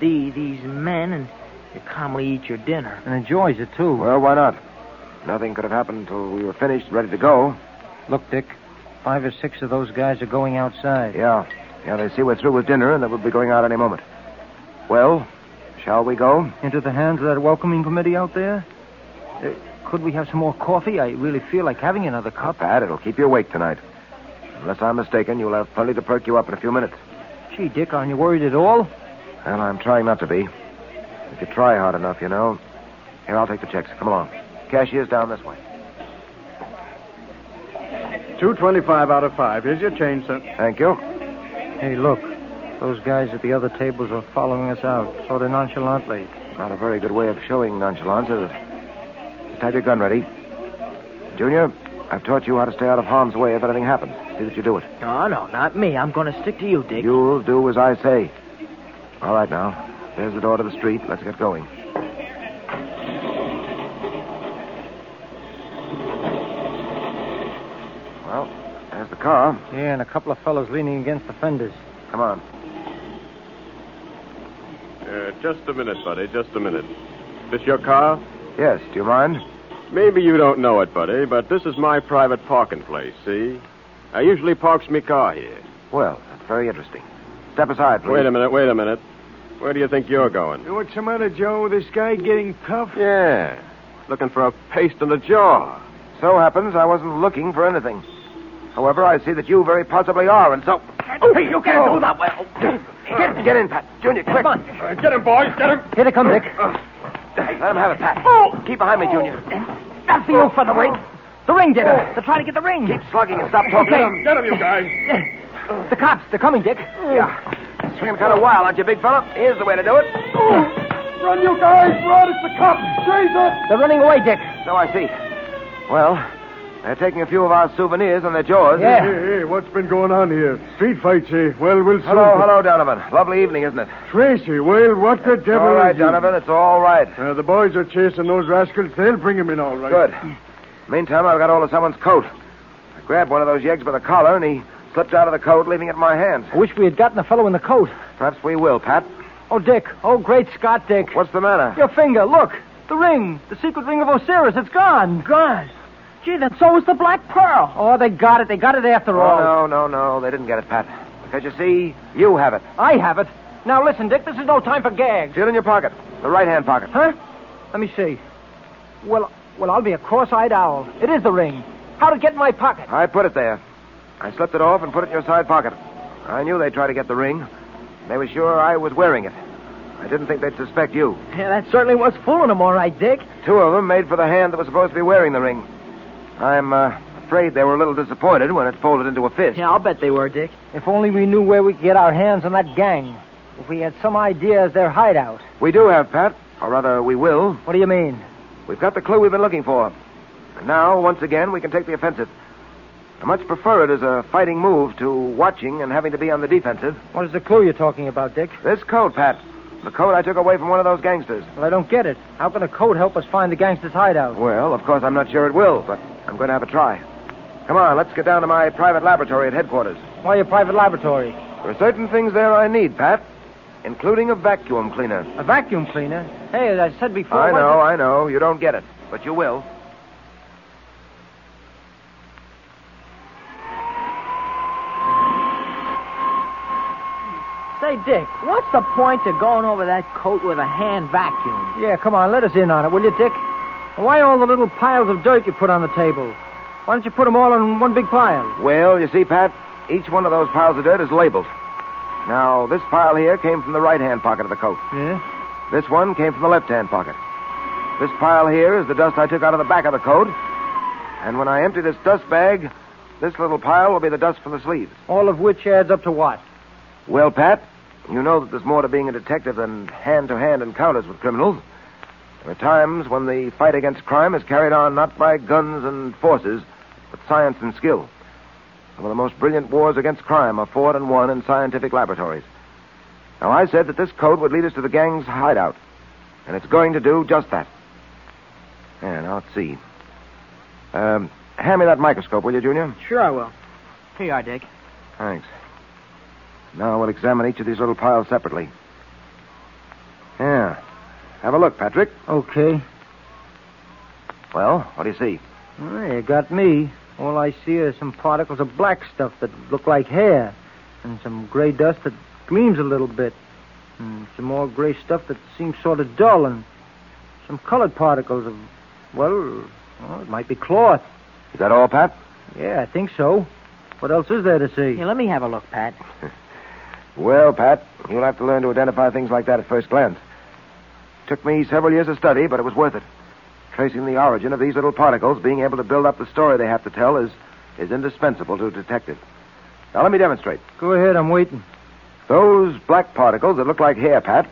S14: the these men, and you calmly eat your dinner.
S13: And enjoys it, too.
S12: Well, why not? Nothing could have happened until we were finished, ready to go.
S13: Look, Dick, five or six of those guys are going outside.
S12: Yeah. Yeah, they see we're through with dinner and that we'll be going out any moment. Well, shall we go?
S13: Into the hands of that welcoming committee out there? Uh, could we have some more coffee? I really feel like having another cup.
S12: Pat, it'll keep you awake tonight. Unless I'm mistaken, you'll have plenty to perk you up in a few minutes.
S13: Gee, Dick, aren't you worried at all?
S12: Well, I'm trying not to be. If you try hard enough, you know. Here, I'll take the checks. Come along. Cashier's down this way.
S15: Two twenty-five out of five. Here's your change, sir.
S12: Thank you.
S13: Hey, look. Those guys at the other tables are following us out, sort of nonchalantly.
S12: Not a very good way of showing nonchalance, is it? Just have your gun ready. Junior, I've taught you how to stay out of harm's way if anything happens. See that you do it.
S14: No, no, not me. I'm going to stick to you,Dick.
S12: You'll do as I say. All right, now. There's the door to the street. Let's get going. Well, there's the car.
S13: Yeah, and a couple of fellows leaning against the fenders.
S12: Come on.
S15: Uh, just a minute, buddy. Just a minute. This your car?
S12: Yes. Do you mind?
S15: Maybe you don't know it, buddy, but this is my private parking place, see? I usually parks me car here.
S12: Well, that's very interesting. Step aside, please.
S15: Wait a minute, wait a minute. Where do you think you're going?
S16: What's the matter,E This guy getting tough?
S15: Yeah. Looking for a paste in the jaw.
S12: So happens I wasn't looking for anything. However, I see that you very possibly are, and so.
S14: Oh, hey, you can't do that. Well,
S12: get, get in, Pat. Junior, quick.
S14: Come on.
S15: Uh, get him, boys. Get him.
S13: Here they come,Dick.
S12: Let him have it, Pat. Oh. Keep behind me, Junior.
S14: That's for you, featherweight. The ring, Digger. They're trying to get the ring.
S12: Keep slugging and stop talking.
S14: Okay.
S15: Get him, get him, you guys.
S14: The cops, they're coming,Dick.
S12: Yeah. Swinging kind of wild, aren't you, big fella? Here's the way to do it.
S16: Run, you guys! Run! It's the cops! Jesus!
S14: They're running away, Dick.
S12: So I see. Well, they're taking a few of our souvenirs and their jaws.
S16: Hey, hey, what's been going on here? Street fight, eh? Well, we'll soon...
S12: Hello, hello, Donovan. Lovely evening, isn't it?
S16: Tracy, well, what the devil
S12: All right,
S16: is he?
S12: Donovan, it's all right.
S16: Uh, the boys are chasing those rascals. They'll bring him in all right.
S12: Good. Meantime, I've got hold of someone's coat. I grabbed one of those yeggs by the collar, and he slipped out of the coat, leaving it in my hands.
S13: I wish we had gotten the fellow in the coat.
S12: Perhaps we will, Pat.
S13: Oh, Dick. Oh, great Scott, Dick.
S12: What's the matter?
S13: Your finger. Look. The ring. The secret ring of Osiris. It's gone.
S14: Gone. Gee, then so is the Black Pearl.
S13: Oh, they got it. They got it after oh, all.
S12: Oh, no, no, no. They didn't get it, Pat. Because you see, you have it.
S13: I have it. Now listen, Dick. This is no time for gags.
S12: Feel in your pocket. The right-hand pocket.
S13: Huh? Let me see. Well, well, I'll be a cross-eyed owl. It is the ring. How'd it get in my pocket?
S12: I put it there. I slipped it off and put it in your side pocket. I knew they'd try to get the ring. They were sure I was wearing it. I didn't think they'd suspect you.
S14: Yeah, that certainly was fooling them, all right, Dick.
S12: Two of them made for the hand that was supposed to be wearing the ring. I'm uh, afraid they were a little disappointed when it folded into a fist.
S14: Yeah, I'll bet they were, Dick.
S13: If only we knew where we could get our hands on that gang. If we had some idea of their hideout.
S12: We do have, Pat. Or rather, we will.
S13: What do you mean?
S12: We've got the clue we've been looking for. And now, once again, we can take the offensive. I much prefer it as a fighting move to watching and having to be on the defensive.
S13: What is the clue you're talking about, Dick?
S12: This coat, Pat. The coat I took away from one of those gangsters.
S13: Well, I don't get it. How can a coat help us find the gangster's hideout?
S12: Well, of course, I'm not sure it will, but I'm going to have a try. Come on, let's get down to my private laboratory at headquarters.
S13: Why your private laboratory?
S12: There are certain things there I need, Pat, including a vacuum cleaner.
S13: A vacuum cleaner? Hey, as I said before.
S12: I know, I know. You don't get it, but you will.
S14: Say, Dick, what's the point of going over that coat with a hand vacuum?
S13: Yeah, come on, let us in on it, will you, Dick? Why all the little piles of dirt you put on the table? Why don't you put them all in one big pile?
S12: Well, you see, Pat, each one of those piles of dirt is labeled. Now, this pile here came from the right hand pocket of the coat.
S13: Yeah?
S12: This one came from the left hand pocket. This pile here is the dust I took out of the back of the coat. And when I empty this dust bag, this little pile will be the dust from the sleeves.
S13: All of which adds up to what?
S12: Well, Pat, you know that there's more to being a detective than hand to hand encounters with criminals. There are times when the fight against crime is carried on not by guns and forces, but science and skill. Some of the most brilliant wars against crime are fought and won in scientific laboratories. Now, I said that this code would lead us to the gang's hideout, and it's going to do just that. Yeah, now let's see. Um, hand me that microscope, will you, Junior?
S14: Sure, I will. Here you are, Dick.
S12: Thanks. Now we'll examine each of these little piles separately. Yeah. Have a look, Patrick.
S13: Okay.
S12: Well, what do you see?
S13: Well, you got me. All I see are some particles of black stuff that look like hair, and some gray dust that gleams a little bit, and some more gray stuff that seems sort of dull, and some colored particles of, well, well, it might be cloth.
S12: Is that all, Pat?
S13: Yeah, I think so. What else is there to see?
S14: Here, let me have a look, Pat.
S12: Well, Pat, you'll have to learn to identify things like that at first glance. Took me several years of study, but it was worth it. Tracing the origin of these little particles, being able to build up the story they have to tell, is, is indispensable to a detective. Now, let me demonstrate.
S13: Go ahead, I'm waiting.
S12: Those black particles that look like hair, Pat,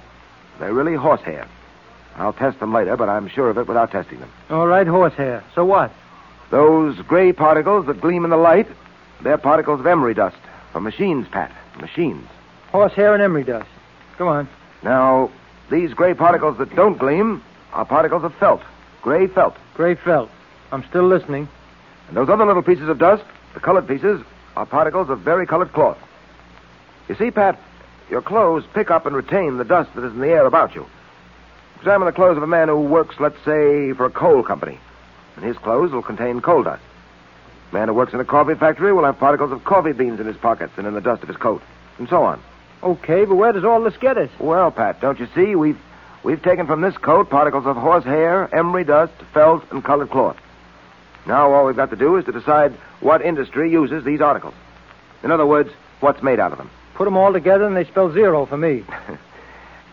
S12: they're really horsehair. I'll test them later, but I'm sure of it without testing them.
S13: All right, horsehair. So what?
S12: Those gray particles that gleam in the light, they're particles of emery dust from machines, Pat. Machines.
S13: Horsehair and emery dust. Come on.
S12: Now, these gray particles that don't gleam are particles of felt. Gray felt.
S13: Gray felt. I'm still listening.
S12: And those other little pieces of dust, the colored pieces, are particles of varicolored cloth. You see, Pat, your clothes pick up and retain the dust that is in the air about you. Examine the clothes of a man who works, let's say, for a coal company. And his clothes will contain coal dust. A man who works in a coffee factory will have particles of coffee beans in his pockets and in the dust of his coat. And so on.
S13: Okay, but where does all this get us?
S12: Well, Pat, don't you see? We've we've taken from this coat particles of horsehair, emery dust, felt, and colored cloth. Now all we've got to do is to decide what industry uses these articles. In other words, what's made out of them.
S13: Put them all together and they spell zero for me.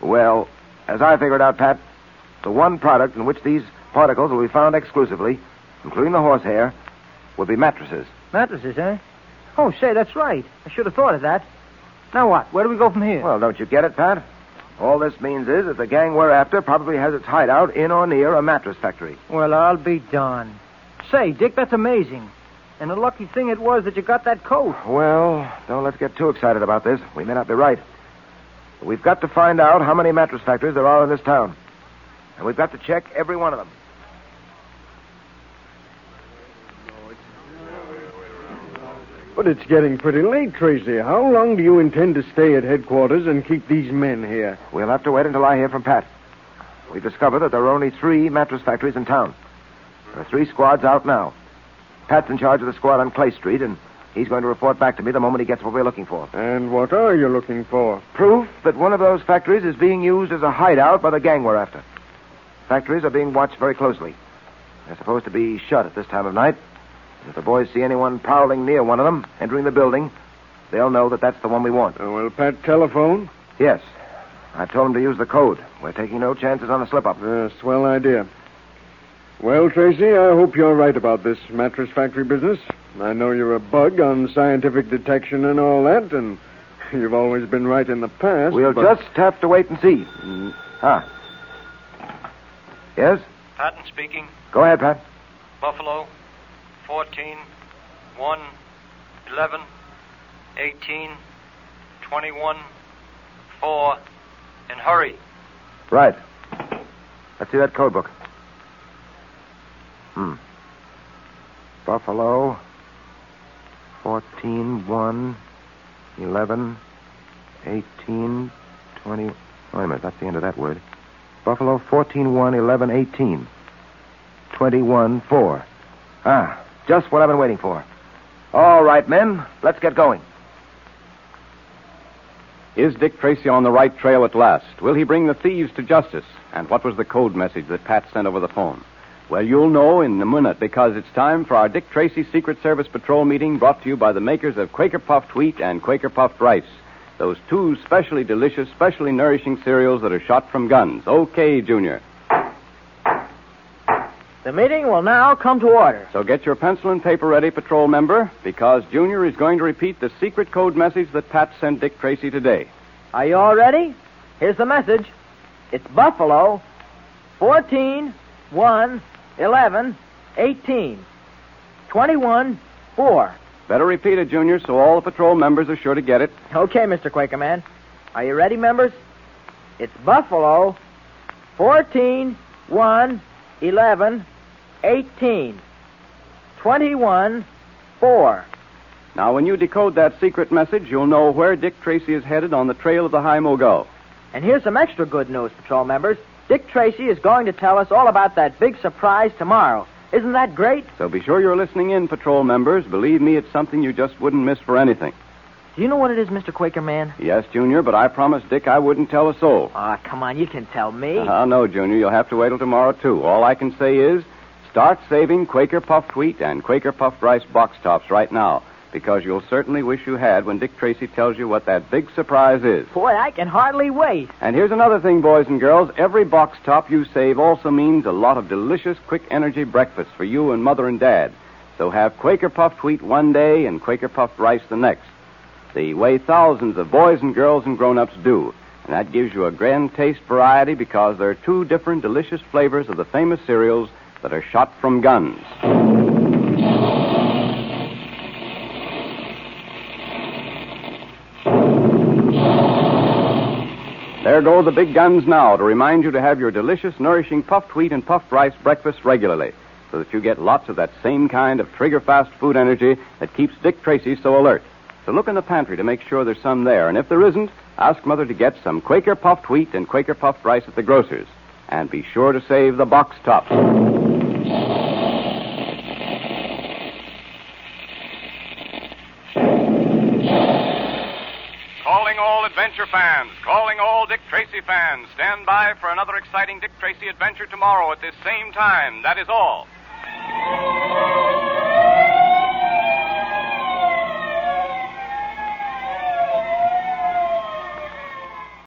S12: Well, as I figured out, Pat, the one product in which these particles will be found exclusively, including the horsehair, will be mattresses.
S13: Mattresses, eh? Oh, say, that's right. I should have thought of that. Now what? Where do we go from here?
S12: Well, don't you get it, Pat? All this means is that the gang we're after probably has its hideout in or near a mattress factory.
S13: Well, I'll be darned. Say, Dick, that's amazing. And a lucky thing it was that you got that coat.
S12: Well, don't let's get too excited about this. We may not be right. But we've got to find out how many mattress factories there are in this town. And we've got to check every one of them.
S17: But it's getting pretty late, Tracy. How long do you intend to stay at headquarters and keep these men here?
S12: We'll have to wait until I hear from Pat. We've discovered that there are only three mattress factories in town. There are three squads out now. Pat's in charge of the squad on Clay Street, And he's going to report back to me the moment he gets what we're looking for.
S17: And what are you looking for?
S12: Proof that one of those factories is being used as a hideout by the gang we're after. Factories are being watched very closely. They're supposed to be shut at this time of night. If the boys see anyone prowling near one of them, entering the building, they'll know that that's the one we want.
S17: Uh, will Pat telephone?
S12: Yes. I've told him to use the code. We're taking no chances on a slip up.
S17: Uh, swell idea. Well, Tracy, I hope you're right about this mattress factory business. I know you're a bug on scientific detection and all that, and you've always been right in the past.
S12: We'll
S17: but-
S12: just have to wait and see. huh? Yes?
S18: Patton speaking.
S12: Go ahead, Pat.
S18: Buffalo, 14, 1, 11, 18, 21, 4, and hurry.
S12: Right. Let's see that code book. Hmm. Buffalo, 14, 1, 11, 18, 20. Wait a minute, that's the end of that word. Buffalo, 14, 1, 11, 18, 21, 4. Ah, just what I've been waiting for. All right, men, let's get going.
S10: Is Dick Tracy on the right trail at last? Will he bring the thieves to justice? And what was the code message that Pat sent over the phone? Well, you'll know in a minute because it's time for our Dick Tracy Secret Service Patrol meeting brought to you by the makers of Quaker Puffed wheat and Quaker puffed rice. Those two specially delicious, specially nourishing cereals that are shot from guns. Okay, Junior.
S14: The meeting will now come to order.
S10: So get your pencil and paper ready, patrol member, because Junior is going to repeat the secret code message that Pat sent Dick Tracy today.
S14: Are you all ready? Here's the message. It's Buffalo, 14, 1, 11, 18, 21, 4.
S10: Better repeat it, Junior, so all the patrol members are sure to get it.
S14: Okay, Mr. Quakerman. Are you ready, members? It's Buffalo, 14, 1, 11, 18, 21, 4.
S10: Now, when you decode that secret message, you'll know where Dick Tracy is headed on the trail of theIgh Mogul.
S14: And here's some extra good news, patrol members. Dick Tracy is going to tell us all about that big surprise tomorrow. Isn't that great?
S10: So be sure you're listening in, patrol members. Believe me, it's something you just wouldn't miss for anything.
S14: Do you know what it is, Mr. Quaker Man?
S10: Yes, Junior. but I promised Dick I wouldn't tell a soul.
S14: Ah, come on, you can tell me.
S10: Ah, no, Junior, you'll have to wait till tomorrow, too. All I can say is start saving Quaker puffed wheat and Quaker puffed rice box tops right now, because you'll certainly wish you had when Dick Tracy tells you what that big surprise is.
S14: Boy, I can hardly wait.
S10: And here's another thing, boys and girls. Every box top you save also means a lot of delicious, quick energy breakfasts for you and Mother and Dad. So have Quaker puffed wheat one day and Quaker puffed rice the next. The way thousands of boys and girls and grown-ups do. And that gives you a grand taste variety because there are two different delicious flavors of the famous cereals that are shot from guns. There go the big guns now to remind you to have your delicious, nourishing puffed wheat and puffed rice breakfast regularly so that you get lots of that same kind of trigger fast food energy that keeps Dick Tracy so alert. So look in the pantry to make sure there's some there, and if there isn't, ask Mother to get some Quaker puffed wheat and Quaker puffed rice at the grocer's. And be sure to save the box tops.
S19: Calling all adventure fans, calling all Dick Tracy fans. Stand by for another exciting Dick Tracy adventure tomorrow at this same time. That is all.